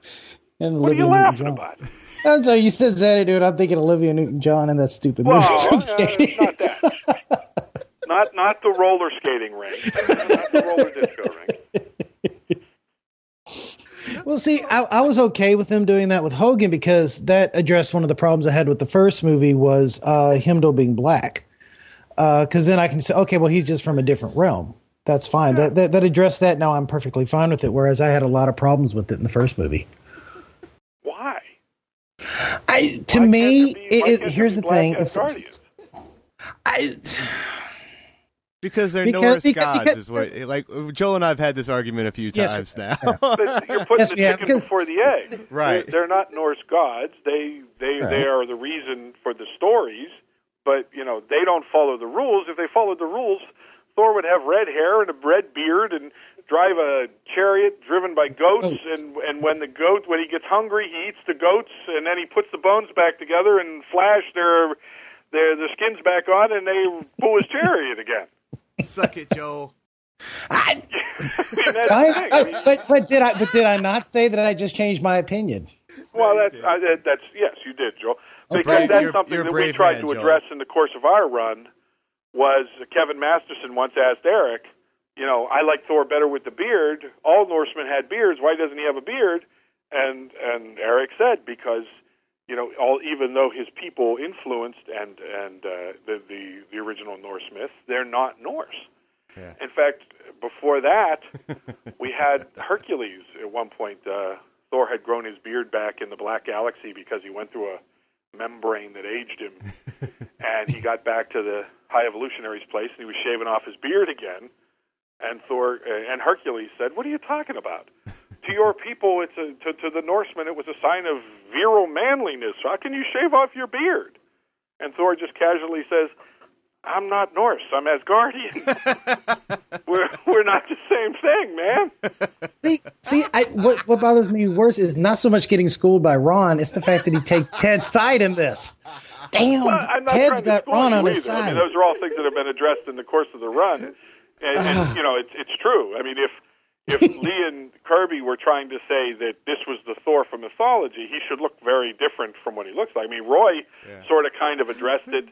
And what are you Olivia laughing Newton-John. about? I'm sorry, you said Xanadu, dude. I'm thinking Olivia Newton-John and that stupid Well, movie. uh, not that. Not not the roller skating rink. Not the roller disco rink. Well, see, I, I was okay with them doing that with Hogan because that addressed one of the problems I had with the first movie was uh, Heimdall being black. Because then I can say, okay, well, he's just from a different realm. That's fine. That, that that addressed that. Now I'm perfectly fine with it. Whereas I had a lot of problems with it in the first movie. Why? I to Why me, be- it, it, here's the thing. If, I, Because they're Because- Norse because- gods, because- is what. Eh, like Joel and I've had this argument a few Yes, times now. But you're putting Yes, the yeah, chicken because- before the egg. Right. They're, they're not Norse gods. They they Right. they are the reason for the stories. But you know they don't follow the rules. If they followed the rules, Thor would have red hair and a red beard and drive a chariot driven by goats. Goats. And and when the goat when he gets hungry, he eats the goats and then he puts the bones back together and Flash their their their skins back on and they pull his chariot again. Suck it, Joel. I, *laughs* I I, the thing. I mean, but but did I but did I not say that I just changed my opinion? Well, that's I, that's yes, you did, Joel. Because brave- that's you're- something you're that we tried man, to Joel. address in the course of our run. Was Kevin Masterson once asked Eric, you know, I like Thor better with the beard. All Norsemen had beards. Why doesn't he have a beard? And and Eric said because you know, all even though his people influenced and and uh, the, the the original Norse myth, they're not Norse. Yeah. In fact, before that, *laughs* we had Hercules at one point. Uh, Thor had grown his beard back in the Black Galaxy because he went through a membrane that aged him, *laughs* and he got back to the High Evolutionary's place, and he was shaving off his beard again. And Thor uh, and Hercules said, "What are you talking about? *laughs* to your people, it's a to, to the Norsemen, it was a sign of virile manliness. How can you shave off your beard? And Thor just casually says, "I'm not Norse. I'm Asgardian. *laughs* we're we're not the same thing, man." See, see I, what what bothers me worse is not so much getting schooled by Ron; it's the fact that he takes Ted's side in this. Damn, Well, I'm not Ted's trying to got Ron on his either. I side. mean, those are all things that have been addressed in the course of the run, and, and you know, it's it's true. I mean, if if *laughs* Lee and Kirby were trying to say that this was the Thor from mythology, he should look very different from what he looks like. I mean, Roy Yeah. sort of kind of addressed it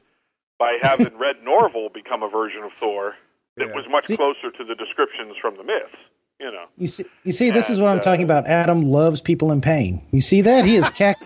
by having *laughs* Red Norvell become a version of Thor that Yeah. was much See- closer to the descriptions from the myths. You know. You see, you see, this is what I'm uh, talking about. Adam loves people in pain. You see that he is *laughs* cac-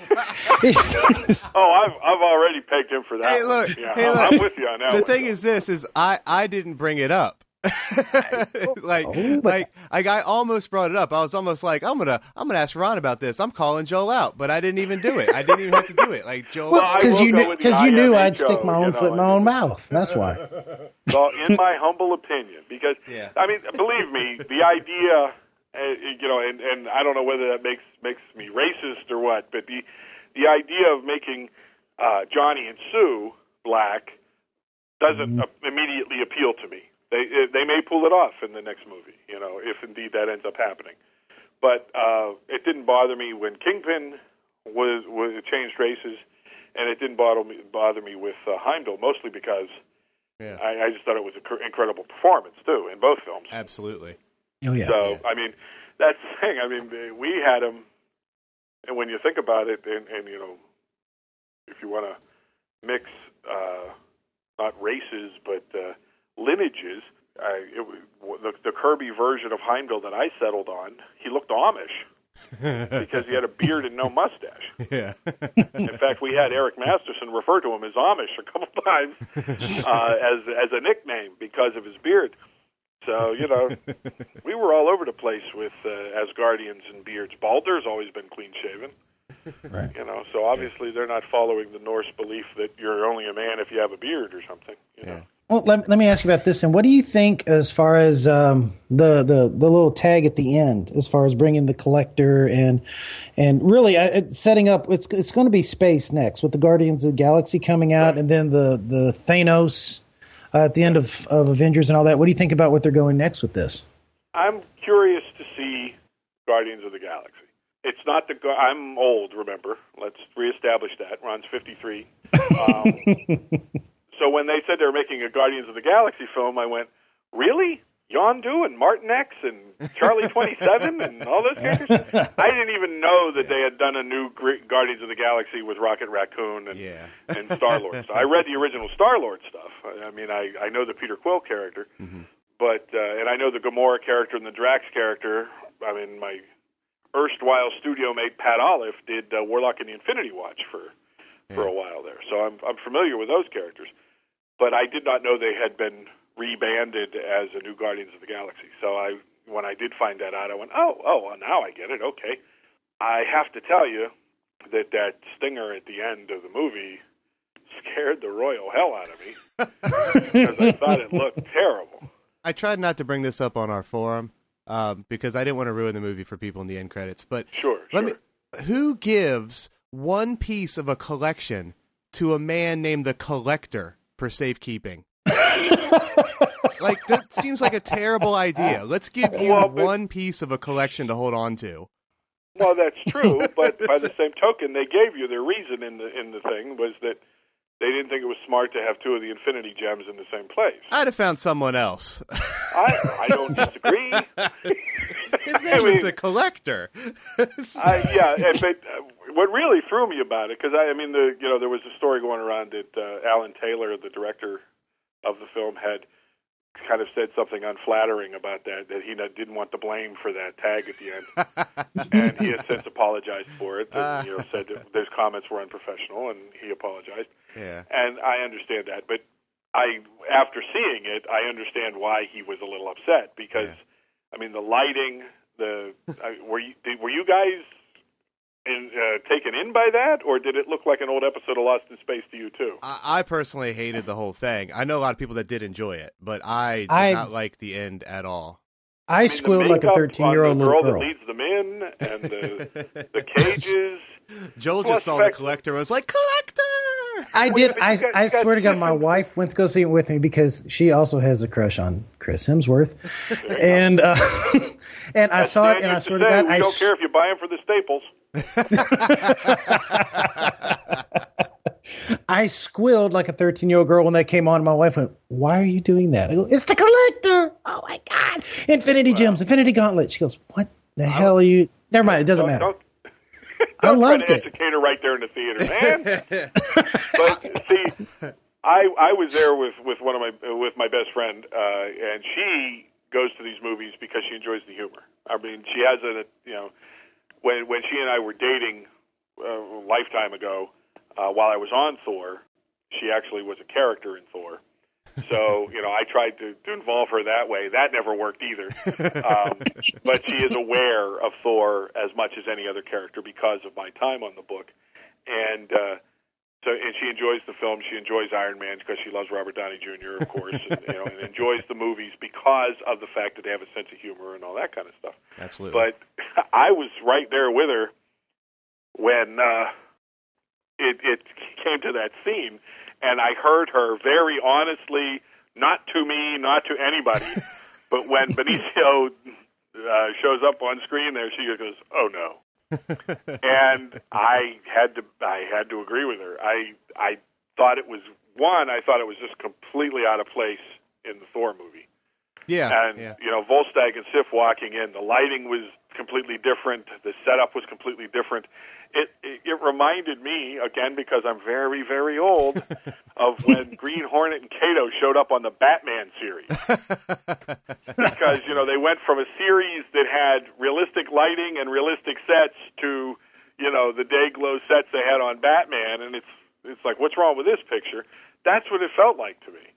He's- Oh, I've I've already pegged him for that. Hey, look, yeah, hey, I'm, look. I'm with you on that. the one, thing though. is this is I I didn't bring it up. *laughs* like, Oh, like, like, I almost brought it up. I was almost like, I'm gonna, I'm gonna ask Ron about this. I'm calling Joel out, but I didn't even do it. I didn't even have to do it. Like Joel, because will you go knew because you knew I'd stick my you own know, foot in my own mouth. That's why. *laughs* Well, in my humble opinion, because Yeah. I mean, believe me, the idea, uh, you know, and and I don't know whether that makes makes me racist or what, but the the idea of making uh, Johnny and Sue black doesn't uh, immediately appeal to me. They uh, they may pull it off in the next movie, you know, if indeed that ends up happening. But uh, it didn't bother me when Kingpin was was changed races, and it didn't bother me bother me with uh, Heimdall mostly because yeah, I, I just thought it was an cr- incredible performance too in both films. absolutely. Oh yeah. So I mean, that's the thing. I mean, we had him, and when you think about it, and, and you know, if you want to mix uh, not races but uh, lineages, I, it, the, the Kirby version of Heimdall that I settled on, he looked Amish *laughs* because he had a beard and no mustache. Yeah, In fact, we had Eric Masterson refer to him as Amish a couple times uh, as as a nickname because of his beard. So you know, we were all over the place with uh, Asgardians and beards. Baldur's always been clean shaven. Right. You know, so obviously they're not following the Norse belief that you're only a man if you have a beard or something. You know. Well, let, let me ask you about this. And what do you think as far as um, the, the the little tag at the end, as far as bringing the collector and and really uh, setting up? It's it's going to be space next with the Guardians of the Galaxy coming out, and then the the Thanos uh, at the end of, of Avengers and all that. What do you think about what they're going next with this? I'm curious to see Guardians of the Galaxy. It's not the. I'm old. Remember, let's reestablish that. Ron's 53. *laughs* Um, so when they said they were making a Guardians of the Galaxy film, I went, "Really? Yondu and Martinex and Charlie 27 and all those characters?" I didn't even know that they had done a new Guardians of the Galaxy with Rocket Raccoon and Yeah. and Star Lord. So I read the original Star Lord stuff. I, I mean, I I know the Peter Quill character, but uh, and I know the Gamora character and the Drax character. I mean, my erstwhile studio mate Pat Olliffe did uh, Warlock and the Infinity Watch for for a while there, so I'm I'm familiar with those characters. But I did not know they had been rebanded as a new Guardians of the Galaxy. So I when I did find that out, I went, oh oh, well, now I get it. Okay, I have to tell you that that stinger at the end of the movie scared the royal hell out of me *laughs* because I thought it looked terrible. I tried not to bring this up on our forum um, because I didn't want to ruin the movie for people in the end credits. But Sure, let sure. me. Who gives one piece of a collection to a man named the Collector for safekeeping? *laughs* like that seems like a terrible idea. Let's give you Well, but- one piece of a collection to hold on to. Well, that's true, but by the *laughs* same token, they gave you their reason in the in the thing was that they didn't think it was smart to have two of the Infinity Gems in the same place. I'd have found someone else. I I don't disagree. *laughs* His I name was mean- the Collector. I, yeah, and, but uh, what really threw me about it, because I, I mean, the you know there was a story going around that uh, Alan Taylor, the director of the film, had kind of said something unflattering about that that he didn't want the blame for that tag at the end, *laughs* and he has since apologized for it. And, you know, said that those comments were unprofessional, and he apologized. Yeah. And I understand that, but I, after seeing it, I understand why he was a little upset because, Yeah. I mean, the lighting, the I, were you did, were you guys in, uh, taken in by that, or did it look like an old episode of Lost in Space to you too? I, I personally hated the whole thing. I know a lot of people that did enjoy it, but I did I- not like the end at all. I, I mean, squealed like a 13 year old little girl girl. that leads them in, and the *laughs* the cages. Joel Plus just saw the the collector and was like, collector. I did. I, got- I swear to God, my wife went to go see it with me because she also has a crush on Chris Hemsworth, *laughs* and uh, *laughs* and I saw it, and I used to swear to God, I don't care if you buy them for the Staples. *laughs* I squealed like a 13 year old girl when that came on. My wife went, Why are you doing that? I go, It's the collector. Oh my God. Infinity Gems, Infinity Gauntlet. She goes, What the hell are you? Never mind. It doesn't Don't- matter. Don't, *laughs* I loved to it. educate her right there in the theater, *laughs* man. but see, I I was there with with one of my with my best friend, uh, and she goes to these movies because she enjoys the humor. I mean, she has a you know when when she and I were dating uh, a lifetime ago, uh, while I was on Thor, she actually was a character in Thor. So you know, I tried to, to involve her that way. That never worked either. Um, *laughs* but she is aware of Thor as much as any other character because of my time on the book, and uh, so and she enjoys the film. She enjoys Iron Man because she loves Robert Downey Jr. Of course, and, you know, and enjoys the movies because of the fact that they have a sense of humor and all that kind of stuff. Absolutely. But *laughs* I was right there with her when uh, it, it came to that scene, and I heard her very honestly, not to me, not to anybody, *laughs* but when Benicio uh, shows up on screen there, she goes, "Oh no." *laughs* and I had to I had to agree with her. I I thought it was one. I thought it was just completely out of place in the Thor movie yeah. and yeah. you know Volstagg and Sif walking in. The lighting was completely different. The setup was completely different. It, it it reminded me again because I'm very very old *laughs* of when Green Hornet and Kato showed up on the Batman series *laughs* because you know they went from a series that had realistic lighting and realistic sets to you know the day glow sets they had on Batman, and it's it's like what's wrong with this picture? That's what it felt like to me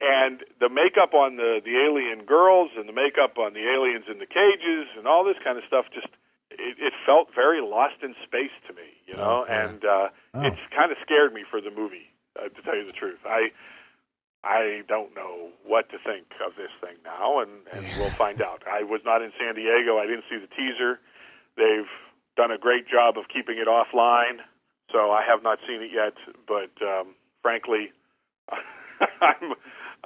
and the makeup on the the alien girls and the makeup on the aliens in the cages and all this kind of stuff just it, it felt very lost in space to me you know? Oh, and uh Oh. it's kind of scared me for the movie uh, to tell you the truth. I i don't know what to think of this thing now and and we'll find out. I was not in san diego. I didn't see the teaser. They've done a great job of keeping it offline so i have not seen it yet but um frankly *laughs* I'm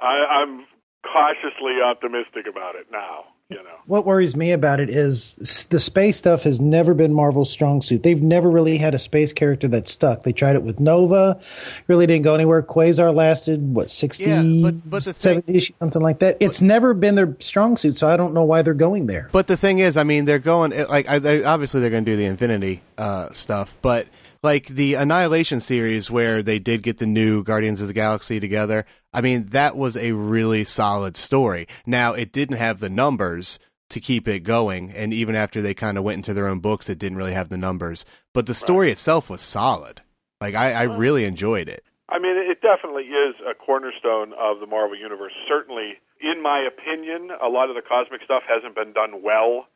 I, I'm cautiously optimistic about it now. You know, What worries me about it is the space stuff has never been Marvel's strong suit. They've never really had a space character that stuck. They tried it with Nova, really didn't go anywhere. Quasar lasted what 60, Yeah, but- but the thing- something like that. It's never been their strong suit, so I don't know why they're going there. But the thing is, I mean, they're going like I, they, obviously they're going to do the Infinity uh, stuff, but like the Annihilation series where they did get the new Guardians of the Galaxy together. I mean, that was a really solid story. Now it didn't have the numbers to keep it going, and even after they kind of went into their own books, it didn't really have the numbers. But the story itself was solid. Like I, I really enjoyed it. I mean, it definitely is a cornerstone of the Marvel universe. Certainly, in my opinion, a lot of the cosmic stuff hasn't been done well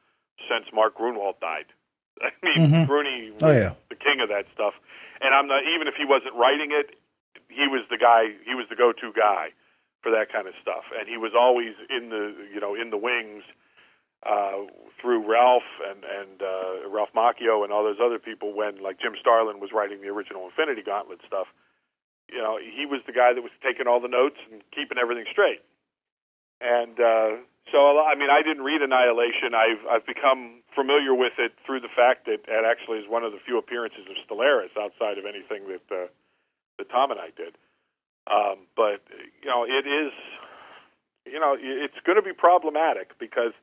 since Mark Gruenwald died. *laughs* I mean, Mhm. Rooney was Oh, yeah. the king of that stuff, and I'm not even if he wasn't writing it, he was the guy. He was the go-to guy for that kind of stuff, and he was always in the you know in the wings uh, through Ralph and and uh, Ralph Macchio and all those other people when like Jim Starlin was writing the original Infinity Gauntlet stuff. You know, he was the guy that was taking all the notes and keeping everything straight. And uh, so, I mean, I didn't read Annihilation. I've I've become familiar with it through the fact that it actually is one of the few appearances of Stellaris outside of anything that uh, that Tom and I did. Um, but you know, it is, you know, it's going to be problematic because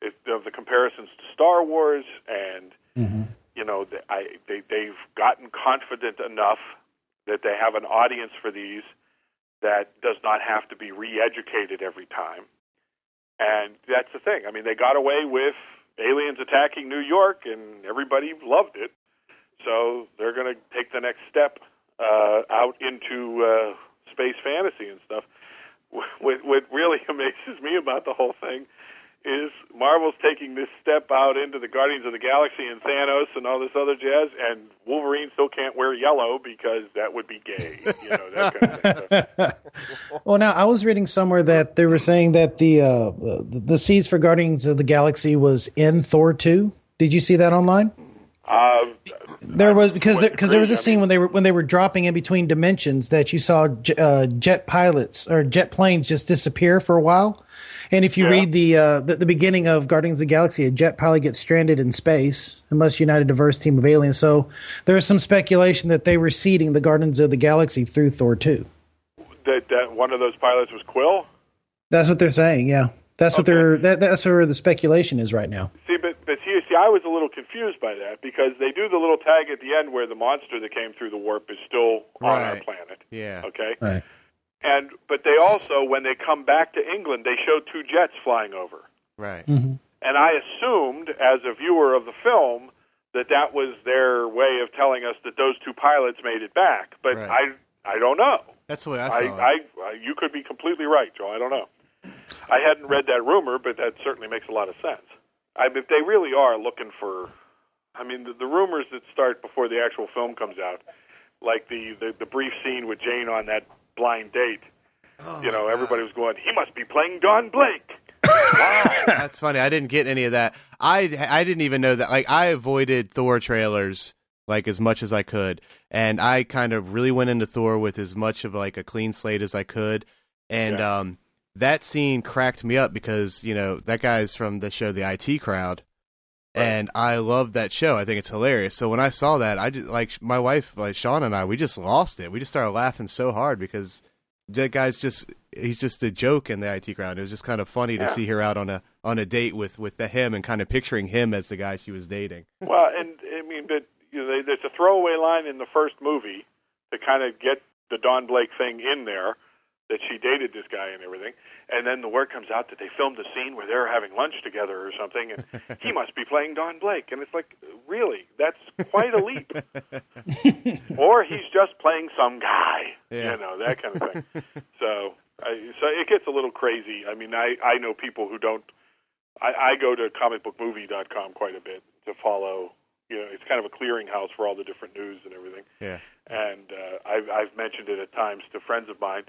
it, of the comparisons to Star Wars, and you know, the, I they they've gotten confident enough that they have an audience for these that does not have to be re-educated every time. And that's the thing. I mean, they got away with aliens attacking New York, and everybody loved it. So they're going to take the next step uh, out into uh, space fantasy and stuff. *laughs* What, what really *laughs* amazes me about the whole thing is Marvel's taking this step out into the Guardians of the Galaxy and Thanos and all this other jazz, and Wolverine still can't wear yellow because that would be gay. You know, that kind of *laughs* well, now I was reading somewhere that they were saying that the uh, the, the seeds for Guardians of the Galaxy was in Thor two. Did you see that online? Uh, There was because there, because there was a agree. I scene mean- when they were when they were dropping in between dimensions that you saw j- uh, jet pilots or jet planes just disappear for a while. And if you Yeah. read the, uh, the the beginning of Guardians of the Galaxy, a jet pilot gets stranded in space and must unite a diverse team of aliens. So there is some speculation that they were seeding the Guardians of the Galaxy through Thor two. that, that one of those pilots was Quill. That's what they're saying. Yeah, that's what they're that, that's where the speculation is right now. See, but but see, see, I was a little confused by that because they do the little tag at the end where the monster that came through the warp is still on our planet. Yeah. Okay. Right. And but they also, when they come back to England, they show two jets flying over. Right. Mm-hmm. And I assumed, as a viewer of the film, that that was their way of telling us that those two pilots made it back. But Right. I I don't know. That's the way I saw I, it. I, I you could be completely right, Joe. I don't know. I hadn't read that rumor, but that certainly makes a lot of sense. I mean, if they really are looking for, I mean, the, the rumors that start before the actual film comes out, like the the, the brief scene with Jane on that blind date. Oh you know, everybody was going, he must be playing Don Blake. wow. *laughs* That's funny. I didn't get any of that. I I didn't even know that. Like I avoided Thor trailers like as much as I could, and I kind of really went into Thor with as much of like a clean slate as I could. And Yeah. um, that scene cracked me up because you know that guy's from the show The IT Crowd, Right. and I love that show. I think it's hilarious. So when I saw that, I just like my wife, like Sean and I, we just lost it. We just started laughing so hard because that guy's just he's just a joke in the IT crowd. It was just kind of funny to see her out on a on a date with with the him and kind of picturing him as the guy she was dating. well, and I mean, but you know, there's a throwaway line in the first movie to kind of get the Don Blake thing in there that she dated this guy and everything, and then the word comes out that they filmed a scene where they're having lunch together or something, and *laughs* he must be playing Don Blake, and it's like, really, that's quite a leap. *laughs* or he's just playing some guy, Yeah. you know, that kind of thing. so, I, so it gets a little crazy. I mean, I I know people who don't. I, I go to comicbookmovie.com quite a bit to follow. You know, it's kind of a clearinghouse for all the different news and everything. Yeah. And uh, I've I've mentioned it at times to friends of mine,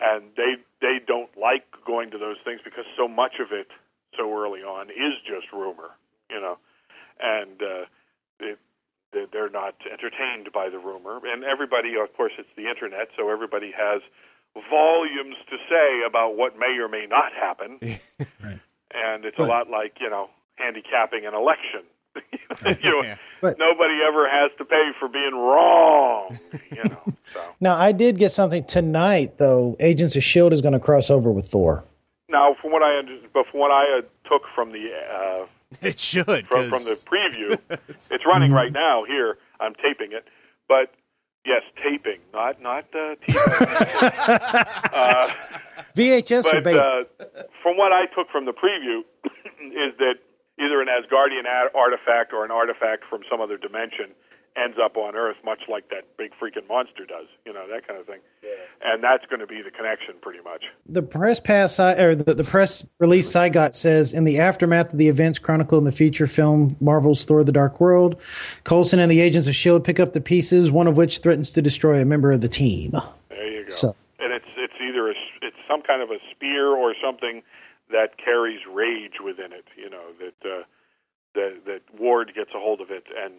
and they they don't like going to those things because so much of it so early on is just rumor. You know, and uh, it, they- they're not entertained by the rumor. And everybody, of course, it's the internet, so everybody has volumes to say about what may or may not happen. *laughs* Right. And it's But- a lot like you know handicapping an election. *laughs* *laughs* you know, Yeah. But- nobody ever has to pay for being wrong. You know, so *laughs* Now I did get something tonight though. Agents of Shield is going to cross over with Thor. now from what I under, but from what I uh, took from the uh, It should from, 'cause- from the preview, it's running right now. Here, I'm taping it, but yes, taping, not not uh, TV. uh, VHS but beta? uh, from what I took from the preview, *clears throat* is that either an Asgardian a- artifact or an artifact from some other dimension ends up on Earth, much like that big freaking monster does. You know that kind of thing. And that's going to be the connection, pretty much. the press pass si- or the, the press release I got says in the aftermath of the events chronicled in the feature film Marvel's Thor: The Dark World, Coulson and the agents of Shield pick up the pieces, one of which threatens to destroy a member of the team. There you go. So- and it's it's either a, it's some kind of a spear or something that carries rage within it. You know that uh, that that Ward gets a hold of it and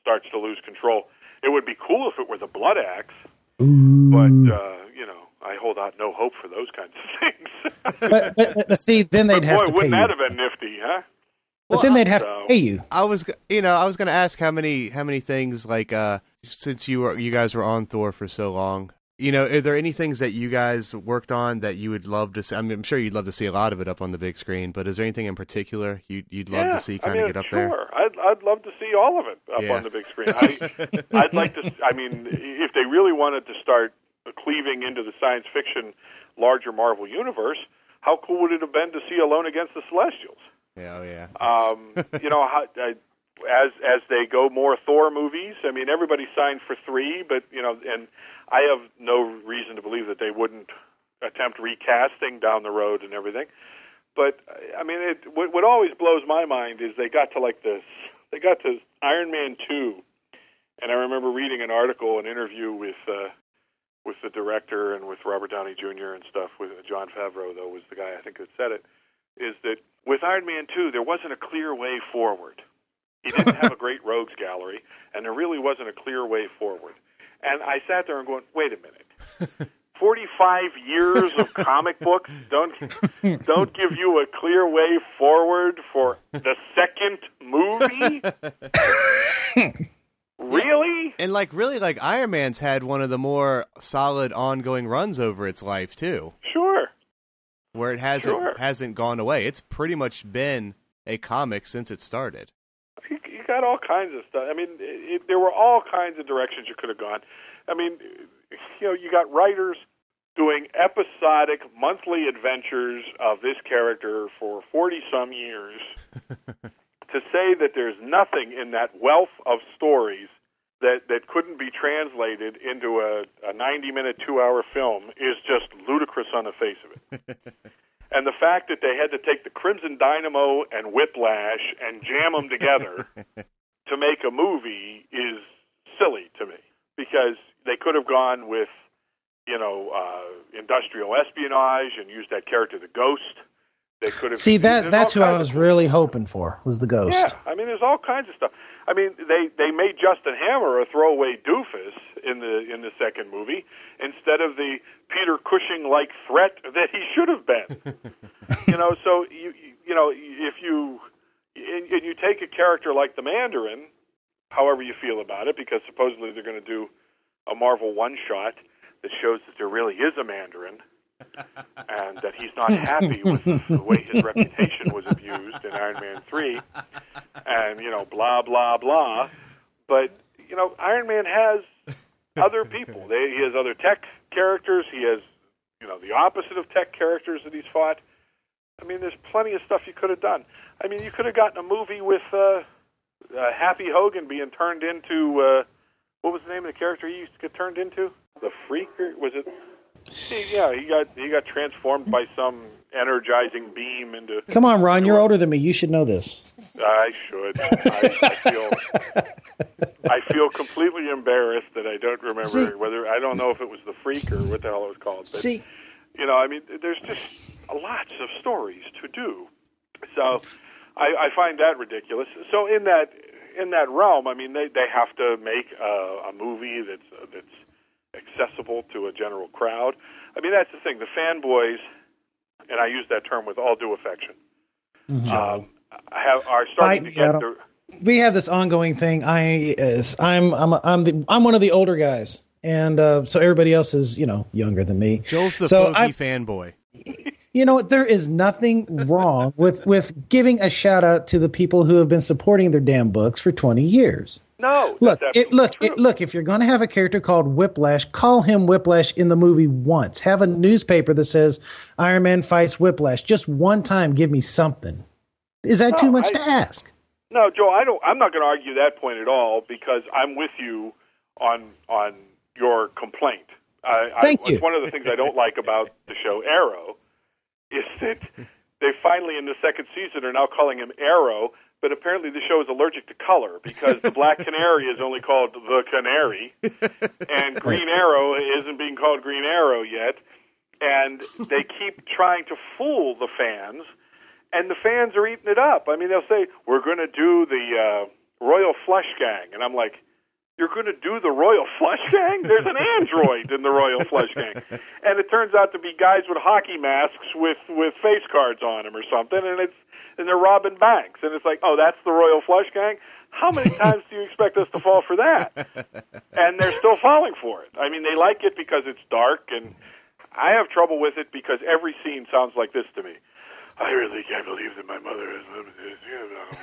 starts to lose control. It would be cool if it were the blood axe, but uh, you know I hold out no hope for those kinds of *laughs* things. but, but, but see, then they'd But have boy, to pay wouldn't you. that have been nifty, huh? but then they'd have so- to pay you. I was, you know, I was gonna ask how many, how many things like, uh, since you were, you guys were on Thor for so long, you know, are there any things that you guys worked on that you would love to see? I mean, I'm sure you'd love to see a lot of it up on the big screen, but is there anything in particular you'd, you'd love yeah, to see I kind mean, of get up sure. there? I'd I'd love to see all of it up Yeah. on the big screen. I, *laughs* I'd like to. I mean, if they really wanted to start cleaving into the science fiction larger Marvel universe, how cool would it have been to see Alone Against the Celestials? Yeah, oh yeah. Um, you know, how, I, as as they go more Thor movies. I mean, everybody signed for three, but you know, and I have no reason to believe that they wouldn't attempt recasting down the road and everything. But I mean, it what, what always blows my mind is they got to like this. They got to Iron Man two, and I remember reading an article, an interview with uh, with the director and with Robert Downey Jr. and stuff. With Jon Favreau, though, was the guy I think that said it. Is that with Iron Man two, there wasn't a clear way forward. He didn't have a great rogues gallery, and there really wasn't a clear way forward. And I sat there and going, wait a minute. *laughs* 45 years of comic books don't don't give you a clear way forward for the second movie? *laughs* really? And like really like Iron Man's had one of the more solid ongoing runs over its life too. Sure. Where it hasn't Sure. hasn't gone away. It's pretty much been a comic since it started. Got all kinds of stuff. I mean, it, it, there were all kinds of directions you could have gone. I mean, you know, you got writers doing episodic monthly adventures of this character for 40 some years. *laughs* to say that there's nothing in that wealth of stories that, that couldn't be translated into a, a 90 minute, two hour film is just ludicrous on the face of it. *laughs* and the fact that they had to take the Crimson Dynamo and Whiplash and jam them together *laughs* to make a movie is silly to me because they could have gone with you know uh, industrial espionage and used that character the Ghost. They could have See that that's who I was really hoping for was the ghost. yeah, I mean, there's all kinds of stuff. I mean, they they made Justin Hammer a throwaway doofus in the in the second movie instead of the Peter Cushing like threat that he should have been. *laughs* you know, so you you- know if you and, and you take a character like the Mandarin, however you feel about it, because supposedly they're going to do a Marvel one shot that shows that there really is a Mandarin. And that he's not happy with the way his *laughs* reputation was abused in Iron Man 3 and you know blah blah blah. But you know Iron Man has other people. They, he has other tech characters. He has you know the opposite of tech characters that he's fought. I mean there's plenty of stuff you could have done. I mean you could have gotten a movie with uh, uh, Happy Hogan being turned into uh, what was the name of the character he used to get turned into? The freak or was it yeah he got he got transformed by some energizing beam into Come on, Ron, you're older than me. You should know this. I should. I, I feel. I feel completely embarrassed that I don't remember See- whether I don't know if it was the freak or what the hell it was called. But See, you know, I mean, there's just lots of stories to do. So I, I find that ridiculous. So in that in that realm, I mean, they they have to make a, a movie that's that's accessible to a general crowd. I mean, that's the thing. The fanboys, and I use that term with all due affection, um, have are starting I- to get I we have this ongoing thing. I is I'm I'm I'm the I'm one of the older guys, and uh, so everybody else is you know younger than me. Joel's the so fogey I, fanboy. *laughs* you know? There is nothing wrong with with giving a shout out to the people who have been supporting their damn books for twenty years. no. Look, it, look, it, look. If you're going to have a character called Whiplash, call him Whiplash in the movie once. Have a newspaper that says Iron Man fights Whiplash. Just one time, give me something. Is that too much I- to ask? No, Joe, I don't. I'm not going to argue that point at all because I'm with you on on your complaint. I, Thank I, you. It's one of the things I don't like about the show Arrow is that they finally in the second season are now calling him Arrow, but apparently the show is allergic to color because the Black *laughs* Canary is only called the Canary, and Green Arrow isn't being called Green Arrow yet, and they keep trying to fool the fans and the fans are eating it up. I mean, they'll say we're going to do the uh, Royal Flush Gang, and I'm like, you're going to do the Royal Flush Gang? There's an android in the Royal Flush Gang, and it turns out to be guys with hockey masks with with face cards on them or something, and it's and they're robbing banks, and it's like, oh, that's the Royal Flush Gang. How many times do you expect us to fall for that? *laughs* And they're still falling for it. I mean, they like it because it's dark, and I have trouble with it because every scene sounds like this to me. I really can't believe that my mother has limited.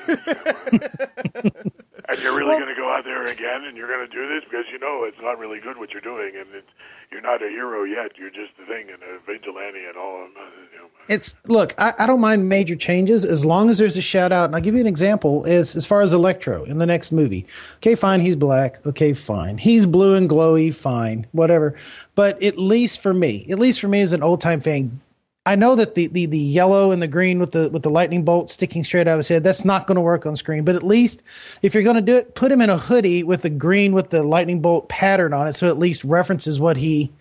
*laughs* *laughs* and you're really going to go out there again, and you're going to do this because you know it's not really good what you're doing, and it's, you're not a hero yet. You're just a thing and a vigilante and all. of You know. It's look, I, I don't mind major changes as long as there's a shout out. And I'll give you an example is as far as Electro in the next movie. Okay, fine, he's black. Okay, fine. He's blue and glowy, fine, whatever. But at least for me, at least for me as an old time fan, I know that the, the, the yellow and the green with the with the lightning bolt sticking straight out of his head, that's not going to work on screen. But at least if you're going to do it, put him in a hoodie with the green with the lightning bolt pattern on it, so at least references what he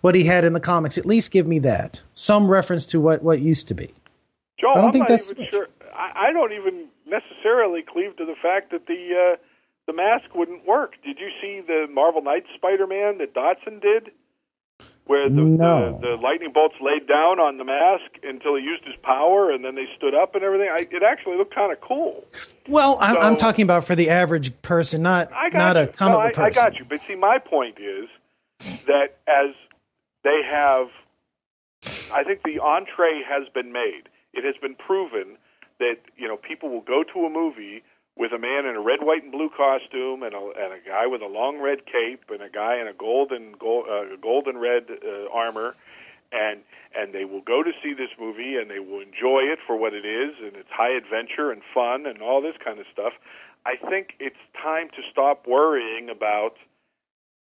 what he had in the comics. At least give me that some reference to what what used to be. Joel, I don't am think not that's- even sure. I, I don't even necessarily cleave to the fact that the uh, the mask wouldn't work. Did you see the Marvel Knights Spider-Man that Dodson did, where the, No. the the lightning bolts laid down on the mask until he used his power, and then they stood up and everything? I, it actually looked kind of cool. Well, I'm, I'm talking about for the average person, not I got not you. a comic no, I, person. I got you. But see, my point is that as they have, I think the entree has been made. It has been proven that you know people will go to a movie with a man in a red, white, and blue costume, and a, and a guy with a long red cape, and a guy in a golden gold, uh, golden red uh, armor, and and they will go to see this movie, and they will enjoy it for what it is, and it's high adventure and fun and all this kind of stuff. I think it's time to stop worrying about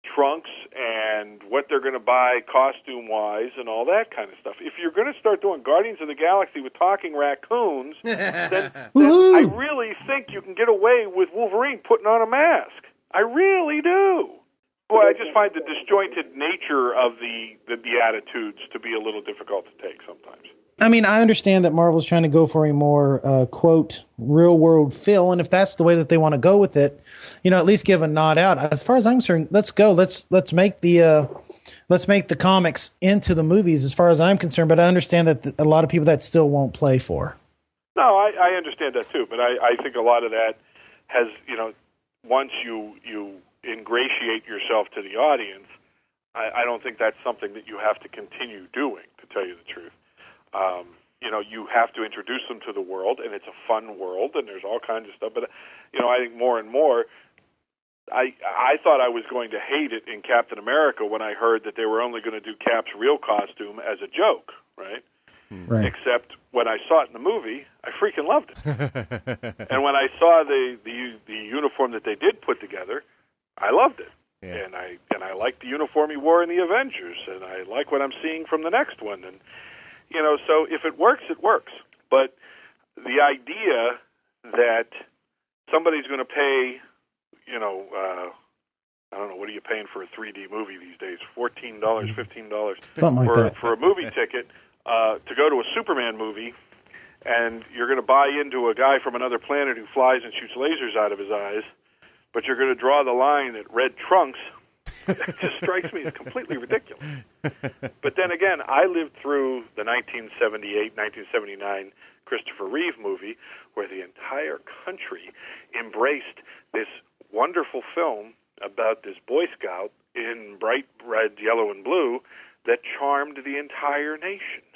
trunks and what they're going to buy costume wise and all that kind of stuff. If you're going to start doing Guardians of the Galaxy with talking raccoons, *laughs* then, then I really think you can get away with Wolverine putting on a mask. I really do. Boy, I just find the disjointed nature of the, the, the attitudes to be a little difficult to take sometimes. I mean, I understand that Marvel's trying to go for a more uh, quote real world feel, and if that's the way that they want to go with it, you know, at least give a nod out. As far as I'm concerned, let's go. Let's let's make the uh, let's make the comics into the movies. As far as I'm concerned, but I understand that th- a lot of people that still won't play for. No, I, I understand that too, but I, I think a lot of that has, you know, once you you ingratiate yourself to the audience, I, I don't think that's something that you have to continue doing. To tell you the truth, um, you know, you have to introduce them to the world, and it's a fun world, and there's all kinds of stuff. But you know, I think more and more. I I thought I was going to hate it in Captain America when I heard that they were only going to do Cap's real costume as a joke, right? Right. Except when I saw it in the movie, I freaking loved it. *laughs* and when I saw the, the the uniform that they did put together, I loved it. Yeah. And I and I like the uniform he wore in the Avengers, and I like what I'm seeing from the next one. And you know, so if it works, it works. But the idea that somebody's going to pay, you know, uh, I don't know, what are you paying for a 3D movie these days? Fourteen dollars, fifteen dollars Something like for that. for a movie ticket uh, to go to a Superman movie, and you're going to buy into a guy from another planet who flies and shoots lasers out of his eyes, but you're going to draw the line at red trunks. It just strikes me as completely ridiculous. But then again, I lived through the 1978, 1979 Christopher Reeve movie, where the entire country embraced this wonderful film about this Boy Scout in bright red, yellow, and blue that charmed the entire nation.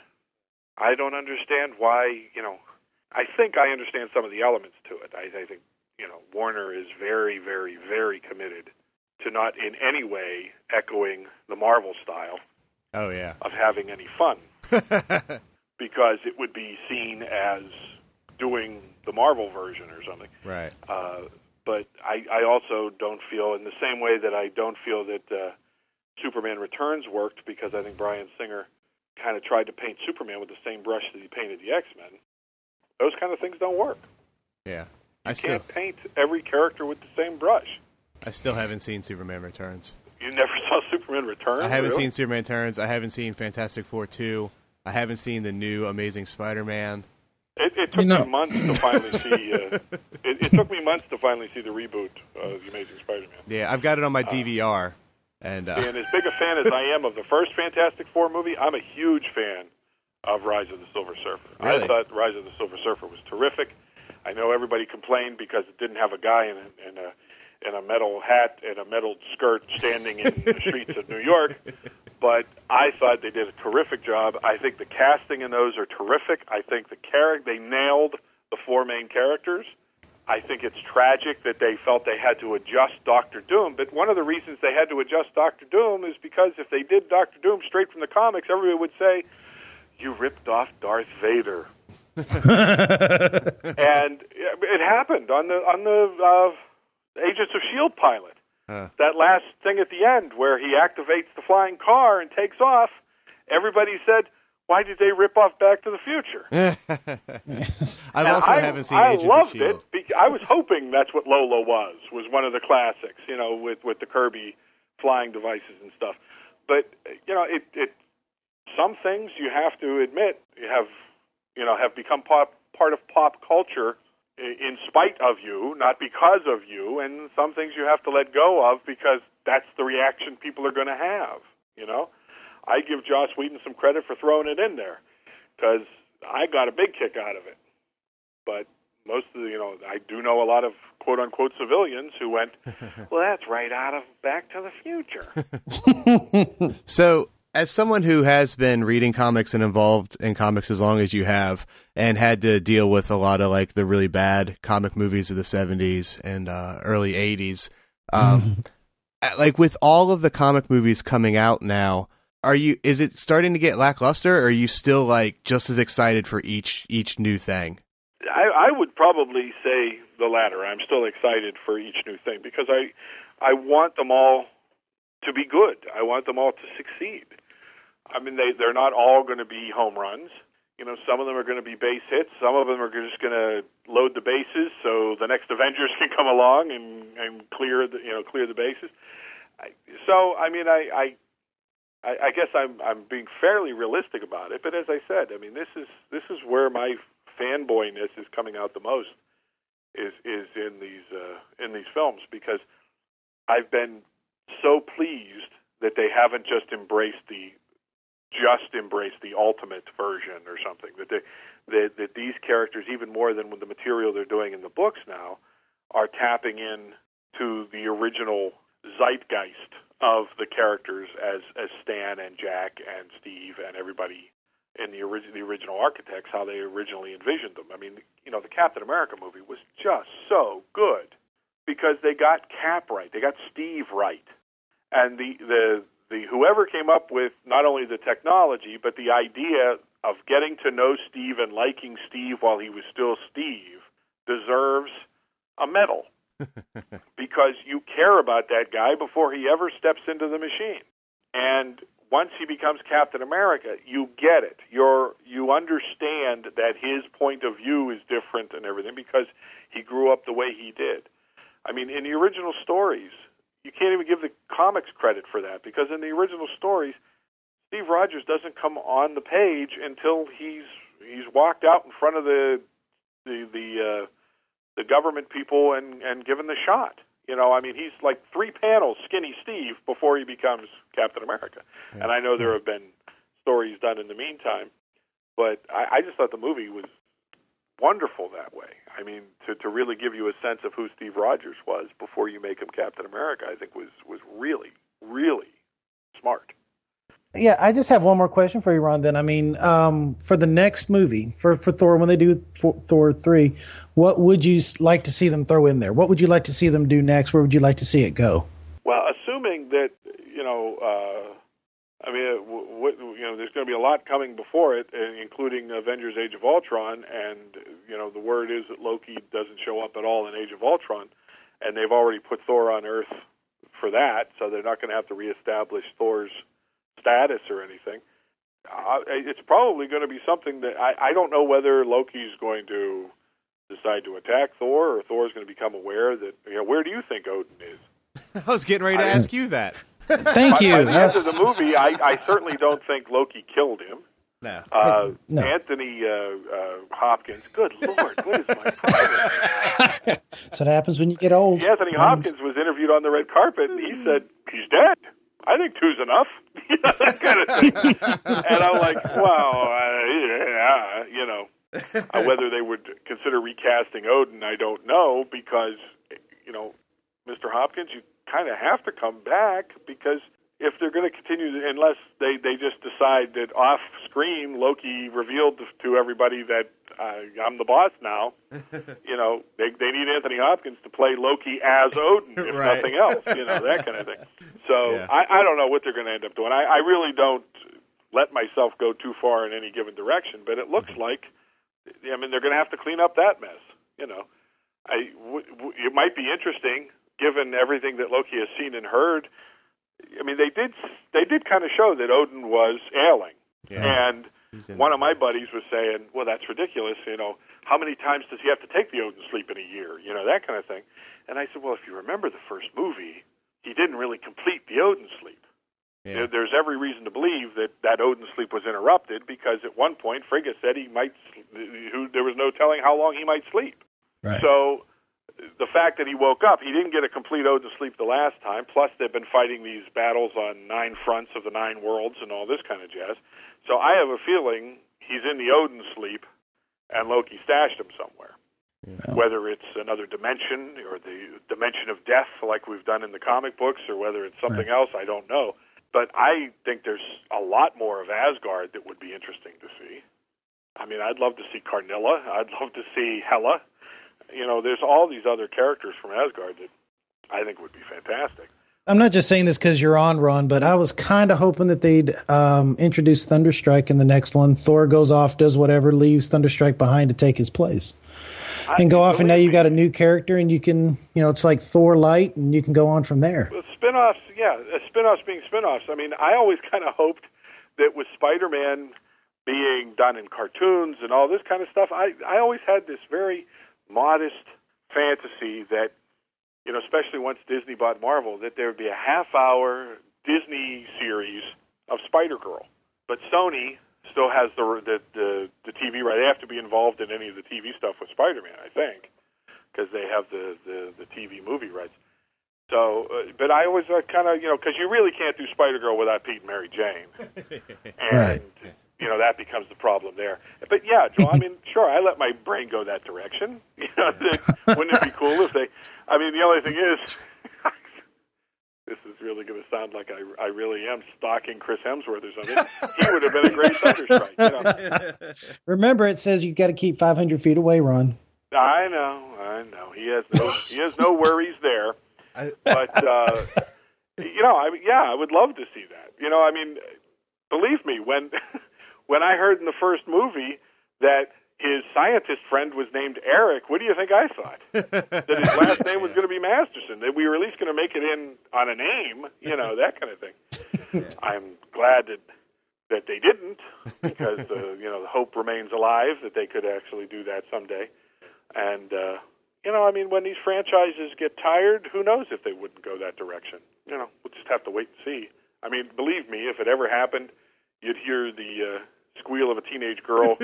I don't understand why, you know, I think I understand some of the elements to it. I, I think, you know, Warner is very, very, very committed to not in any way echoing the Marvel style Oh yeah. of having any fun *laughs* because it would be seen as doing the Marvel version or something. right. Uh, but I, I also don't feel, in the same way that I don't feel that uh, Superman Returns worked because I think Bryan Singer kind of tried to paint Superman with the same brush that he painted the X Men. Those kind of things don't work. Yeah. I You still can't paint every character with the same brush. I still haven't seen Superman Returns. You never *laughs* saw Superman Returns? I haven't really? seen Superman Returns. I haven't seen Fantastic Four two. I haven't seen the new Amazing Spider-Man. It, it took You know- me months to finally see. Uh, *laughs* it, it took me months to finally see the reboot of the Amazing Spider-Man. Yeah, I've got it on my DVR, and uh, And as big a fan as I am of the first Fantastic Four movie, I'm a huge fan of Rise of the Silver Surfer. Really? I thought Rise of the Silver Surfer was terrific. I know everybody complained because it didn't have a guy in it, in a in a metal hat and a metal skirt standing in the *laughs* streets of New York, but I thought they did a terrific job. I think the casting in those are terrific. I think the character they nailed the four main characters. I think it's tragic that they felt they had to adjust Doctor Doom, but one of the reasons they had to adjust Doctor Doom is because if they did Doctor Doom straight from the comics, everybody would say, "You ripped off Darth Vader." *laughs* and it happened on the on the uh, Agents of Shield pilot. Huh. That last thing at the end where he activates the flying car and takes off, everybody said, why did they rip off Back to the Future? *laughs* I also I, haven't seen I Agents loved of Shield. it. I was hoping that's what Lola was. Was one of the classics, you know, with with the Kirby flying devices and stuff. But you know, it it some things you have to admit you have you know have become pop, part of pop culture in spite of you, not because of you, and some things you have to let go of because that's the reaction people are going to have. You know, I give Joss Whedon some credit for throwing it in there because I got a big kick out of it. But most of the, you know, I do know a lot of quote unquote civilians who went, *laughs* well, that's right out of Back to the Future. *laughs* *laughs* So, as someone who has been reading comics and involved in comics as long as you have, and had to deal with a lot of like the really bad comic movies of the '70s and uh, early '80s, um, *laughs* uh, like with all of the comic movies coming out now, are you? Is it starting to get lackluster? Or are you still like just as excited for each each new thing? I, I would probably say the latter. I'm still excited for each new thing because I, I want them all to be good. I want them all to succeed. I mean, they they're not all going to be home runs. You know, some of them are going to be base hits. Some of them are just going to load the bases so the next Avengers *laughs* can come along and and clear the you know clear the bases. So I mean, I, I I guess I'm I'm being fairly realistic about it. But as I said, I mean, this is this is where my fanboyness is coming out the most is is in these uh, in these films because I've been so pleased that they haven't just embraced the just embrace the ultimate version or something that they that, that these characters even more than with the material they're doing in the books now are tapping in to the original zeitgeist of the characters as as Stan and Jack and Steve and everybody in the the original architects how they originally envisioned them. I mean, you know, the Captain America movie was just so good because they got Cap right, they got Steve right, and the the the whoever came up with not only the technology but the idea of getting to know Steve and liking Steve while he was still Steve deserves a medal *laughs* because you care about that guy before he ever steps into the machine. And once he becomes Captain America, you get it. You're you understand that his point of view is different and everything because he grew up the way he did. I mean, in the original stories, you can't even give the comics credit for that because in the original stories, Steve Rogers doesn't come on the page until he's he's walked out in front of the the the uh, the government people and and given the shot. You know, I mean, he's like three panels skinny Steve before he becomes Captain America. And I know there have been stories done in the meantime, but I, I just thought the movie was wonderful that way. I mean, to to really give you a sense of who Steve Rogers was before you make him Captain America, I think was was really really smart. Yeah, I just have one more question for you, Ron. Then, I mean, um, for the next movie for for Thor, when they do Thor three, what would you like to see them throw in there? What would you like to see them do next? Where would you like to see it go? Well, assuming that you know, uh, I mean, uh, w- w- you know, there's going to be a lot coming before it, including Avengers: Age of Ultron, and you know, the word is that Loki doesn't show up at all in Age of Ultron, and they've already put Thor on Earth for that, so they're not going to have to reestablish Thor's status or anything. Uh, it's probably going to be something that I, I don't know whether Loki's going to decide to attack Thor, or Thor's going to become aware that you know, where do you think Odin is? *laughs* I was getting ready to ask you that. *laughs* Thank by, you. By the end of the movie, I, I certainly don't think Loki killed him. No. Uh, No. Anthony uh, uh, Hopkins. Good lord, what is my problem? *laughs* That's what happens when you get old. Anthony Hopkins was interviewed on the red carpet, and he said he's dead. I think two's enough. You know, that kind of thing. and I'm like, wow, uh, yeah, you know, uh, whether they would consider recasting Odin, I don't know, because you know, Mr. Hopkins, you kind of have to come back because if they're going to continue, unless they they just decide that off screen Loki revealed to everybody that uh, I'm the boss now, *laughs* you know, they they need Anthony Hopkins to play Loki as Odin, if Right. nothing else, you know, that kind of thing. *laughs* So Yeah. I, I don't know what they're going to end up doing. I, I really don't let myself go too far in any given direction, but it looks like, I mean, they're going to have to clean up that mess. You know, I w- w- it might be interesting given everything that Loki has seen and heard. I mean, they did they did kind of show that Odin was ailing, Yeah. and one of my buddies was saying, "Well, that's ridiculous. You know, how many times does he have to take the Odin sleep in a year? You know, that kind of thing." And I said, "Well, if you remember the first movie, he didn't really complete the Odin sleep. yeah. There's every reason to believe that that Odin sleep was interrupted because at one point Frigga said he might. Who there was no telling how long he might sleep. Right. So the fact that he woke up, he didn't get a complete Odin sleep the last time. Plus, they've been fighting these battles on nine fronts of the nine worlds and all this kind of jazz. So I have a feeling he's in the Odin sleep, and Loki stashed him somewhere. Whether it's another dimension or the dimension of death, like we've done in the comic books, or whether it's something else, I don't know. But I think there's a lot more of Asgard that would be interesting to see. I mean, I'd love to see Karnilla. I'd love to see Hela. You know, there's all these other characters from Asgard that I think would be fantastic. I'm not just saying this because you're on, Ron, but I was kind of hoping that they'd um, introduce Thunderstrike in the next one. Thor goes off, does whatever, leaves Thunderstrike behind to take his place, and go off. And now you've got a new character, and you can, you know, it's like Thor light, and you can go on from there. Well, spin-offs, yeah, uh, spin-offs being spin-offs. I mean, I always kind of hoped that with Spider-Man being done in cartoons and all this kind of stuff, I I always had this very modest fantasy that you know, especially once Disney bought Marvel, that there would be a half-hour Disney series of Spider-Girl. But Sony still has the the the, the TV right. They have to be involved in any of the TV stuff with Spider-Man, I think, because they have the the the TV movie rights. So, uh, but I always uh, kind of, you know, because you really can't do Spider Girl without Pete and Mary Jane, *laughs* and Right. You know that becomes the problem there. But yeah, Joe, I *laughs* mean, sure, I let my brain go that direction. *laughs* You know, that- wouldn't it be cool if they? I mean, the only thing is, *laughs* this is really going to sound like I I really am stalking Chris Hemsworth or something. He would have been a great Thunderstrike. You know? Remember, it says you've got to keep 500 feet away, Ron. I know, I know. He has no he has no worries there. But uh, you know, I mean, yeah, I would love to see that. You know, I mean, believe me, when when I heard in the first movie that his scientist friend was named Eric, what do you think I thought? *laughs* that his last name was going to be Masterson. That we were at least going to make it in on a name, you know, that kind of thing. *laughs* I'm glad that that they didn't, because uh, you know the hope remains alive that they could actually do that someday. And uh, you know, I mean, when these franchises get tired, who knows if they wouldn't go that direction? You know, we'll just have to wait and see. I mean, believe me, if it ever happened, you'd hear the uh, squeal of a teenage girl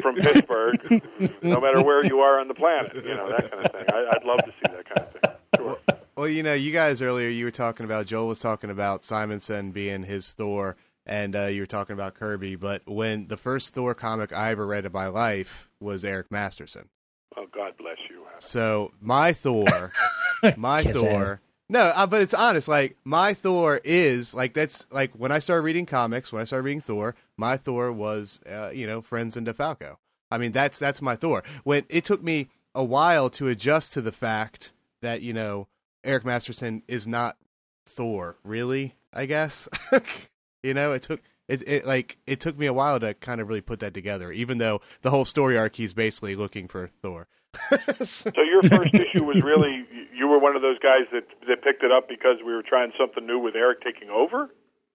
from Pittsburgh, no matter where you are on the planet. You know, that kind of thing. I, I'd love to see that kind of thing. Sure. Well, you know, you guys earlier you were talking about Joel was talking about Simonson being his Thor, and uh, you were talking about Kirby. But when the first Thor comic I ever read in my life was Eric Masterson. Oh, God bless you. So my Thor, *laughs* my Kiss Thor. No, uh, but it's honest. Like my Thor is like that's like when I started reading comics. When I started reading Thor, my Thor was uh, you know Frenz and DeFalco. I mean that's that's my Thor. When it took me a while to adjust to the fact that you know Eric Masterson is not Thor. Really, I guess. *laughs* you know, it took it, it like it took me a while to kind of really put that together. Even though the whole story arc, he's basically looking for Thor. *laughs* So your first issue was really you were one of those guys that that picked it up because we were trying something new with Eric taking over,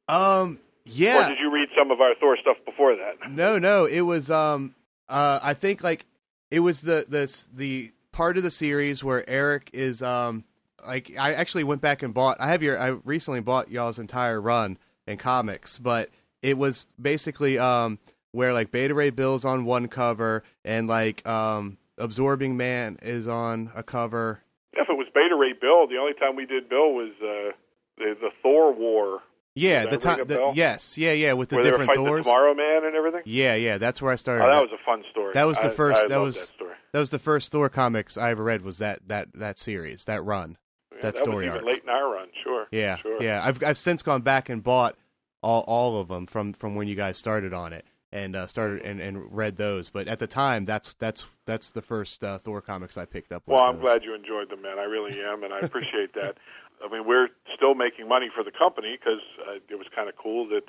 Um. or Yeah. did you read some of our Thor stuff before that? No. No. It was. Um. Uh. I think like it was the the the part of the series where Eric is. Um. Like I actually went back and bought. I have your. I recently bought y'all's entire run in comics, but it was basically um where like Beta Ray Bill's on one cover and like um Absorbing Man is on a cover. If it was Beta Ray Bill, the only time we did Bill was uh, the the Thor War, Yeah, the time. yes, yeah, yeah, with the where different Thors. the Tomorrow Man and everything. Yeah, yeah, that's where I started. Oh, that was a fun story. That was the first- I that was- that story. That was the first Thor comics I ever read. Was that that that series that run? Yeah, that that story was late in our run. Sure. Yeah, Sure. yeah. I've I've since gone back and bought all all of them from from when you guys started on it and uh, started and, and read those. But at the time, that's that's that's the first uh, Thor comics I picked up. Well, I'm those. glad you enjoyed them, man. I really am, and I appreciate that. *laughs* I mean, we're still making money for the company because uh, it was kind of cool that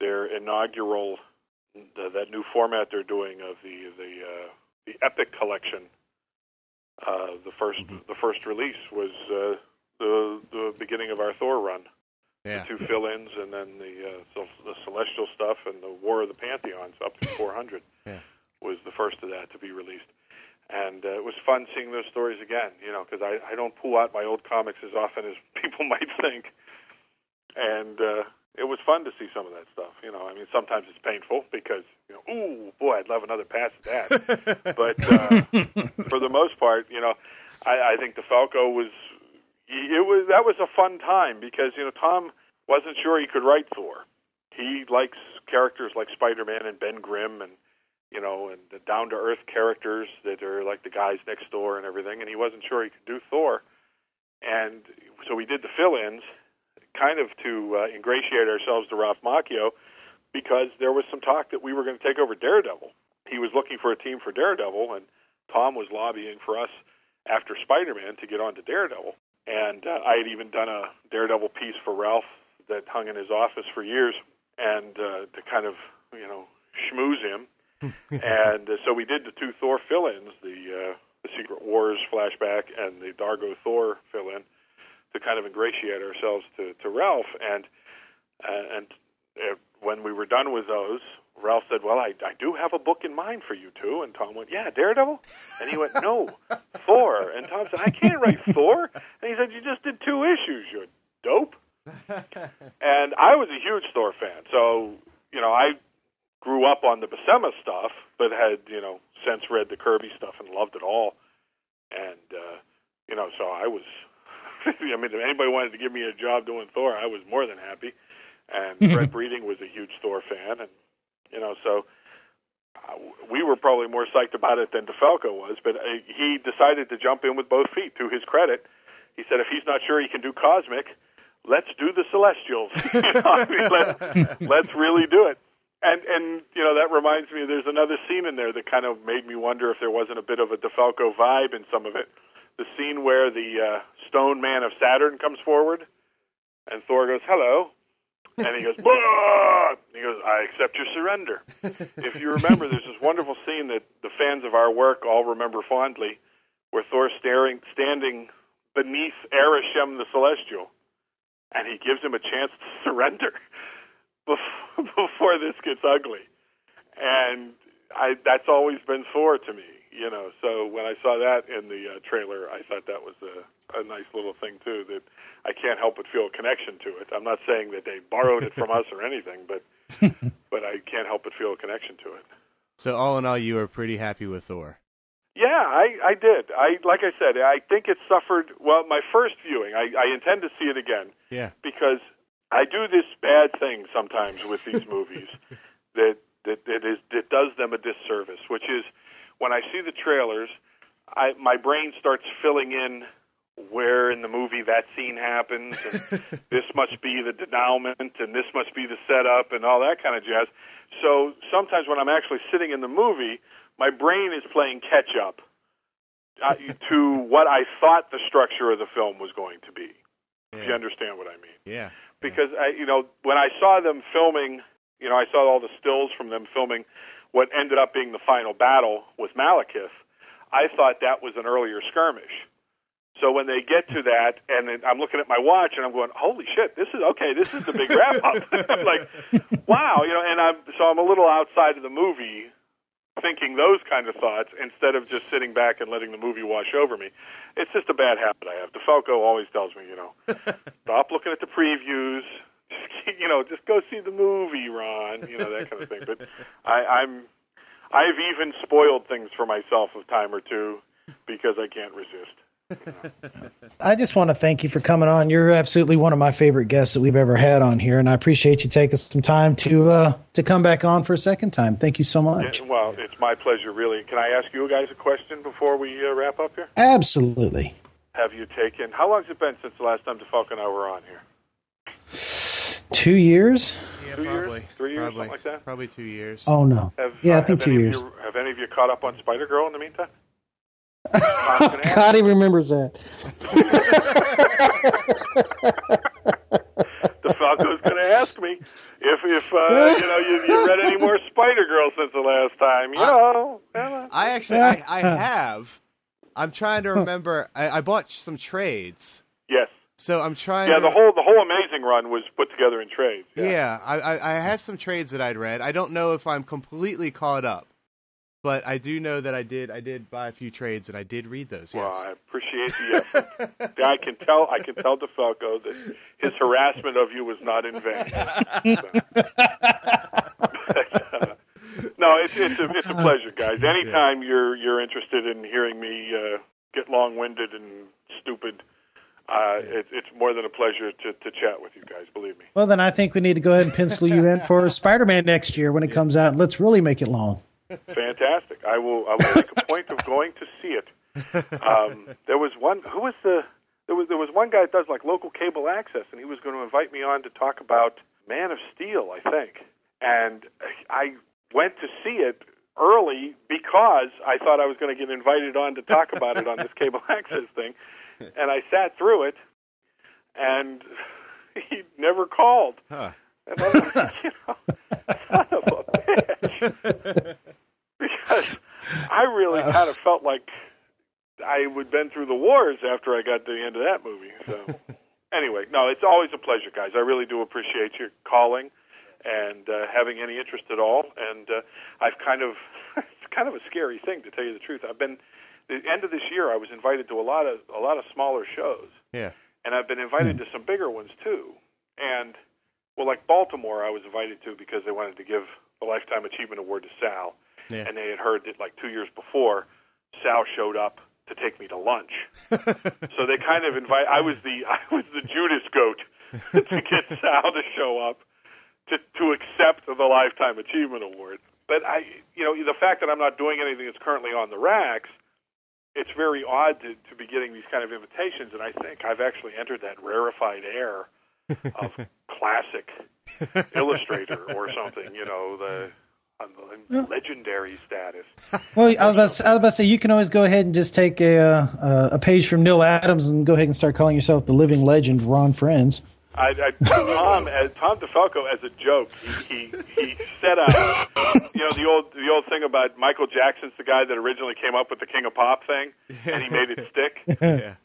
their inaugural, the, that new format they're doing of the the uh, the Epic collection. Uh, the 1st Mm-hmm. the first release was uh, the the beginning of our Thor run. Yeah, The two fill-ins and then the uh, self, the Celestial stuff and the War of the Pantheons up to 400 Yeah. was the first of that to be released. And uh, it was fun seeing those stories again, you know, because I, I don't pull out my old comics as often as *laughs* people might think. And uh, it was fun to see some of that stuff. You know, I mean, sometimes it's painful because, you know, ooh, boy, I'd love another pass at that. *laughs* but uh, for the most part, you know, I, I think DeFalco was it was that was a fun time because you know Tom wasn't sure he could write Thor. He likes characters like Spider-Man and Ben Grimm and you know and the down to earth characters that are like the guys next door and everything and he wasn't sure he could do Thor. And so we did the fill-ins kind of to uh, ingratiate ourselves to Ralph Macchio because there was some talk that we were going to take over Daredevil. He was looking for a team for Daredevil and Tom was lobbying for us after Spider-Man to get onto Daredevil. And uh, I had even done a Daredevil piece for Ralph that hung in his office for years, and uh, to kind of you know schmooze him. *laughs* and uh, so we did the two Thor fill-ins, the uh, the Secret Wars flashback and the Dargo Thor fill-in, to kind of ingratiate ourselves to to Ralph. And uh, and uh, when we were done with those, Ralph said, "Well, I I do have a book in mind for you two." And Tom went, "Yeah, Daredevil." And he went, "No, Thor." And Tom said, "I can't write Thor." And he said, "You just did two issues. You dope." and I was a huge Thor fan, so you know I grew up on the Buscema stuff, but had you know since read the Kirby stuff and loved it all. And uh, you know, so I was. *laughs* I mean, if anybody wanted to give me a job doing Thor, I was more than happy. And *laughs* Brett Breeding was a huge Thor fan, and you know, so uh, we were probably more psyched about it than DeFalco was. But uh, he decided to jump in with both feet. To his credit, he said, if he's not sure he can do cosmic, let's do the Celestials. *laughs* you know, I mean, let's, *laughs* let's really do it. And and you know that reminds me. There's another scene in there that kind of made me wonder if there wasn't a bit of a DeFalco vibe in some of it. The scene where the uh, Stone Man of Saturn comes forward, and Thor goes, "Hello," and he goes, he goes, "I accept your surrender." if you remember, there's this wonderful scene that the fans of our work all remember fondly, where Thor's staring, standing beneath Arishem the Celestial, and he gives him a chance to surrender *laughs* before this gets ugly. And I, that's always been Thor to me, you know. So when I saw that in the uh, trailer, I thought that was a, a nice little thing too. That I can't help but feel a connection to it. I'm not saying that they borrowed it from *laughs* us or anything, but *laughs* but I can't help but feel a connection to it. So all in all, you are pretty happy with Thor. Yeah, I, I did. I like I said, I think it suffered. Well, my first viewing, I, I intend to see it again Yeah. because I do this bad thing sometimes with these *laughs* movies that that that is that does them a disservice, which is when I see the trailers, I my brain starts filling in where in the movie that scene happens, and *laughs* this must be the denouement, and this must be the setup, and all that kind of jazz. So sometimes when I'm actually sitting in the movie, my brain is playing catch up uh, *laughs* to what I thought the structure of the film was going to be. If you understand what I mean Yeah. because I, you know, when I saw them filming, you know, I saw all the stills from them filming what ended up being the final battle with Malekith. I thought that was an earlier skirmish. So when they get to that, and then I'm looking at my watch, and I'm going, "Holy shit! This is okay. This is the big wrap up." *laughs* I'm like, "Wow!" You know, and I'm so I'm a little outside of the movie, thinking those kind of thoughts instead of just sitting back and letting the movie wash over me. It's just a bad habit I have. DeFalco always tells me, you know, *laughs* stop looking at the previews. Just, *laughs* you know, just go see the movie, Ron. You know that kind of thing. But I, I'm, I've even spoiled things for myself a time or two because I can't resist. I just want to thank you for coming on. You're absolutely one of my favorite guests that we've ever had on here, and I appreciate you taking some time to uh, to come back on for a second time. Thank you so much. And, well, it's my pleasure, really. Can I ask you guys a question before we uh, wrap up here? Absolutely. Have you taken? How long has it been since the last time DeFalco and I were on here? Two years? Yeah, Two years? probably. Three years, Probably. something like that? Probably two years. Oh no. Have, Yeah, I uh, think two years. you- have any of you caught up on Spider Girl in the meantime? Tom's ask. God, he remembers that. *laughs* DeFalco's going to ask me if if uh, you know you, you read any more Spider Girl since the last time. You know, well, I actually, I, I *laughs* have. I'm trying to remember. I, I bought some trades, yes, So I'm trying. Yeah, to, the whole the whole amazing run was put together in trades. Yeah, I, I I have some trades that I'd read. I don't know if I'm completely caught up, but I do know that I did I did buy a few trades and I did read those. Well, Yes. I appreciate the effort. *laughs* I can tell. I can tell DeFalco that his harassment of you was not in vain. So. *laughs* *laughs* no, it's it's a it's a pleasure, guys. Anytime you're you're interested in hearing me uh, get long-winded and stupid, uh, it, it's more than a pleasure to to chat with you guys. Believe me. Well, then I think we need to go ahead and pencil you in for *laughs* Spider-Man next year when it comes out. Let's really make it long. Fantastic. I will. I will make a point of going to see it. Um, there was one. Who was the? There was there was one guy that does like local cable access, and he was going to invite me on to talk about Man of Steel, I think. And I went to see it early because I thought I was going to get invited on to talk about it on this cable *laughs* access thing. *laughs* And I sat through it, and *laughs* he never called. Huh. And I was like, you know, son of a *laughs* bitch. because I really kind of felt like I would been through the wars after I got to the end of that movie. So anyway, no, it's always a pleasure, guys. I really do appreciate your calling and uh, having any interest at all. And uh, I've kind of it's kind of a scary thing to tell you the truth. I've been the end of this year. I was invited to a lot of a lot of smaller shows Yeah. and I've been invited hmm. to some bigger ones too. And well, like Baltimore, I was invited to because they wanted to give the Lifetime Achievement Award to Sal, Yeah. and they had heard that like two years before, Sal showed up to take me to lunch. *laughs* so they kind of invite. I was the *laughs* I was the Judas goat *laughs* to get Sal to show up to to accept the Lifetime Achievement Award. But I, you know, the fact that I'm not doing anything that's currently on the racks, it's very odd to, to be getting these kind of invitations. And I think I've actually entered that rarefied air of *laughs* classic illustrator or something. You know, the, on the legendary status. Well, I was, about to, I was about to say you can always go ahead and just take a uh, a page from Neal Adams and go ahead and start calling yourself the living legend Ron Frenz. I, I Tom as Tom DeFalco as a joke. He, he he set out, you know, the old the old thing about Michael Jackson's the guy that originally came up with the King of Pop thing, and he made it stick. *laughs* Yeah.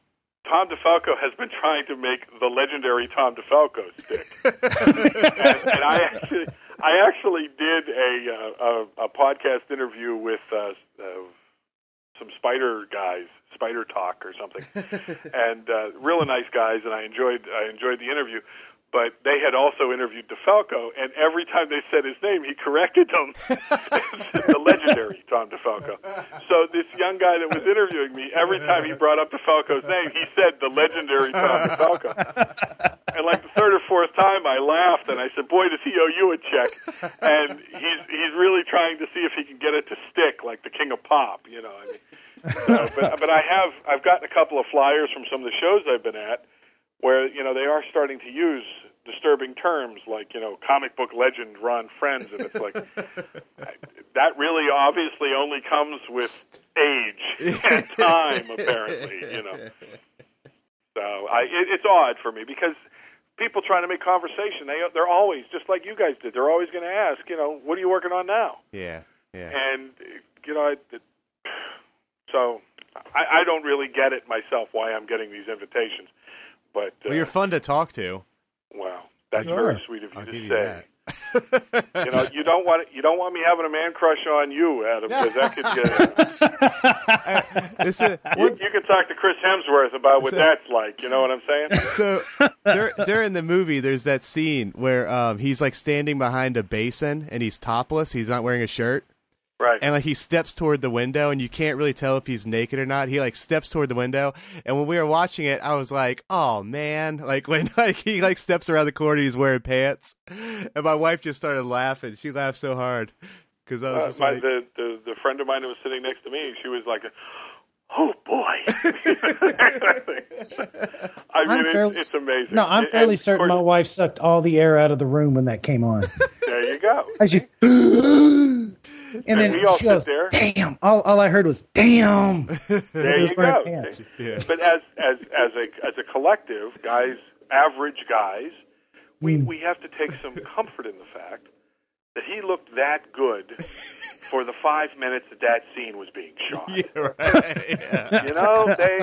Tom DeFalco has been trying to make the legendary Tom DeFalco stick, *laughs* and, and I actually I actually did a uh, a, a podcast interview with uh, uh, some spider guys, Spider Talk or something, *laughs* and uh, really nice guys, and I enjoyed I enjoyed the interview. But they had also interviewed DeFalco, and every time they said his name, he corrected them. *laughs* the legendary Tom DeFalco. So this young guy that was interviewing me, every time he brought up DeFalco's name, he said the legendary Tom DeFalco. And like the third or fourth time, I laughed and I said, "Boy, does he owe you a check?" And he's he's really trying to see if he can get it to stick, like the King of Pop, you know. I mean, so, but but I have I've gotten a couple of flyers from some of the shows I've been at where you know they are starting to use disturbing terms like you know comic book legend Ron Frenz, and it's like *laughs* that really obviously only comes with age *laughs* and time, apparently, you know. So I, it, it's odd for me because people trying to make conversation, they they're always just like you guys did. They're always going to ask, you know, what are you working on now? Yeah. Yeah. And you know, it, so I, I don't really get it myself why I'm getting these invitations. But uh, Well, you're fun to talk to. Wow, that's You very sweet of you I'll to give you say. that. You know, you don't want you don't want me having a man crush on you, Adam, because that could get. *laughs* *laughs* This is- you, you can talk to Chris Hemsworth about what that's like. You know what I'm saying? *laughs* so dur- during the movie, there's that scene where um, he's like standing behind a basin and he's topless. He's not wearing a shirt, Right. and like he steps toward the window, and you can't really tell if he's naked or not. He like steps toward the window, and when we were watching it, I was like, "Oh man!" *laughs* Like when like he like steps around the corner, he's wearing pants, and my wife just started laughing. She laughed so hard because I was Uh, just my, like, the, the the friend of mine who was sitting next to me, she was like, "Oh boy!" *laughs* *laughs* I mean, I'm it's, fairly- it's amazing. No, I'm fairly and certain my wife sucked all the air out of the room when that came on. There you go. As you, and then we all she goes, there. "Damn!" All, all I heard was "Damn." *laughs* There you go. Yeah. But as as as a as a collective, guys, average guys, we Mm. we have to take some comfort in the fact that he looked that good for the five minutes that that scene was being *laughs* shot. Yeah, right. Yeah. You know, they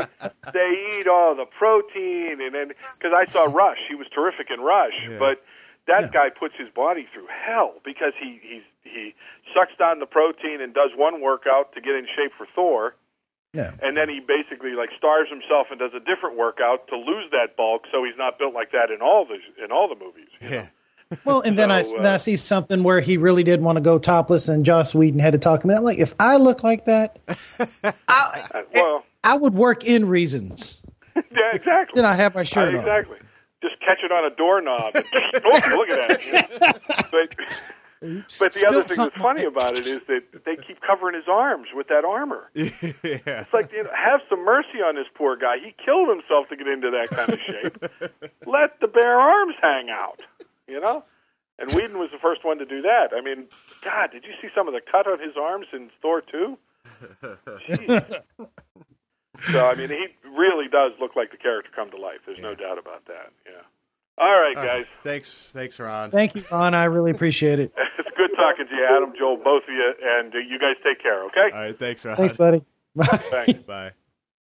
they eat all the protein, and then because I saw Rush, he was terrific in Rush, Yeah. but that guy puts his body through hell because he he's he sucks down the protein and does one workout to get in shape for Thor, Yeah. and then he basically like starves himself and does a different workout to lose that bulk, so he's not built like that in all the in all the movies. you know? Yeah. *laughs* Well, and then I, So, then I uh, see something where he really did want to go topless, and Joss Whedon had to talk him out. Like, if I look like that, *laughs* I, Uh, well, I would work in reasons. *laughs* yeah, exactly. Then I'd have my shirt Uh, on. exactly. Just catch it on a doorknob. And, oh, look at that. *laughs* But, but the other thing that's funny about it is that they keep covering his arms with that armor. *laughs* yeah. It's like, you know, have some mercy on this poor guy. He killed himself to get into that kind of shape. *laughs* Let the bare arms hang out, you know? And Whedon was the first one to do that. I mean, God, did you see some of the cut on his arms in Thor 2? Jeez. so, I mean, he really does look like the character come to life. There's no doubt about that. Yeah. All right, All right. guys. Thanks, thanks, Ron. Thank you, Ron. I really appreciate it. *laughs* It's good talking to you, Adam, Joel, both of you, and uh, you guys take care, okay? All right, thanks, Ron. Thanks, buddy. Bye. Thanks. Bye.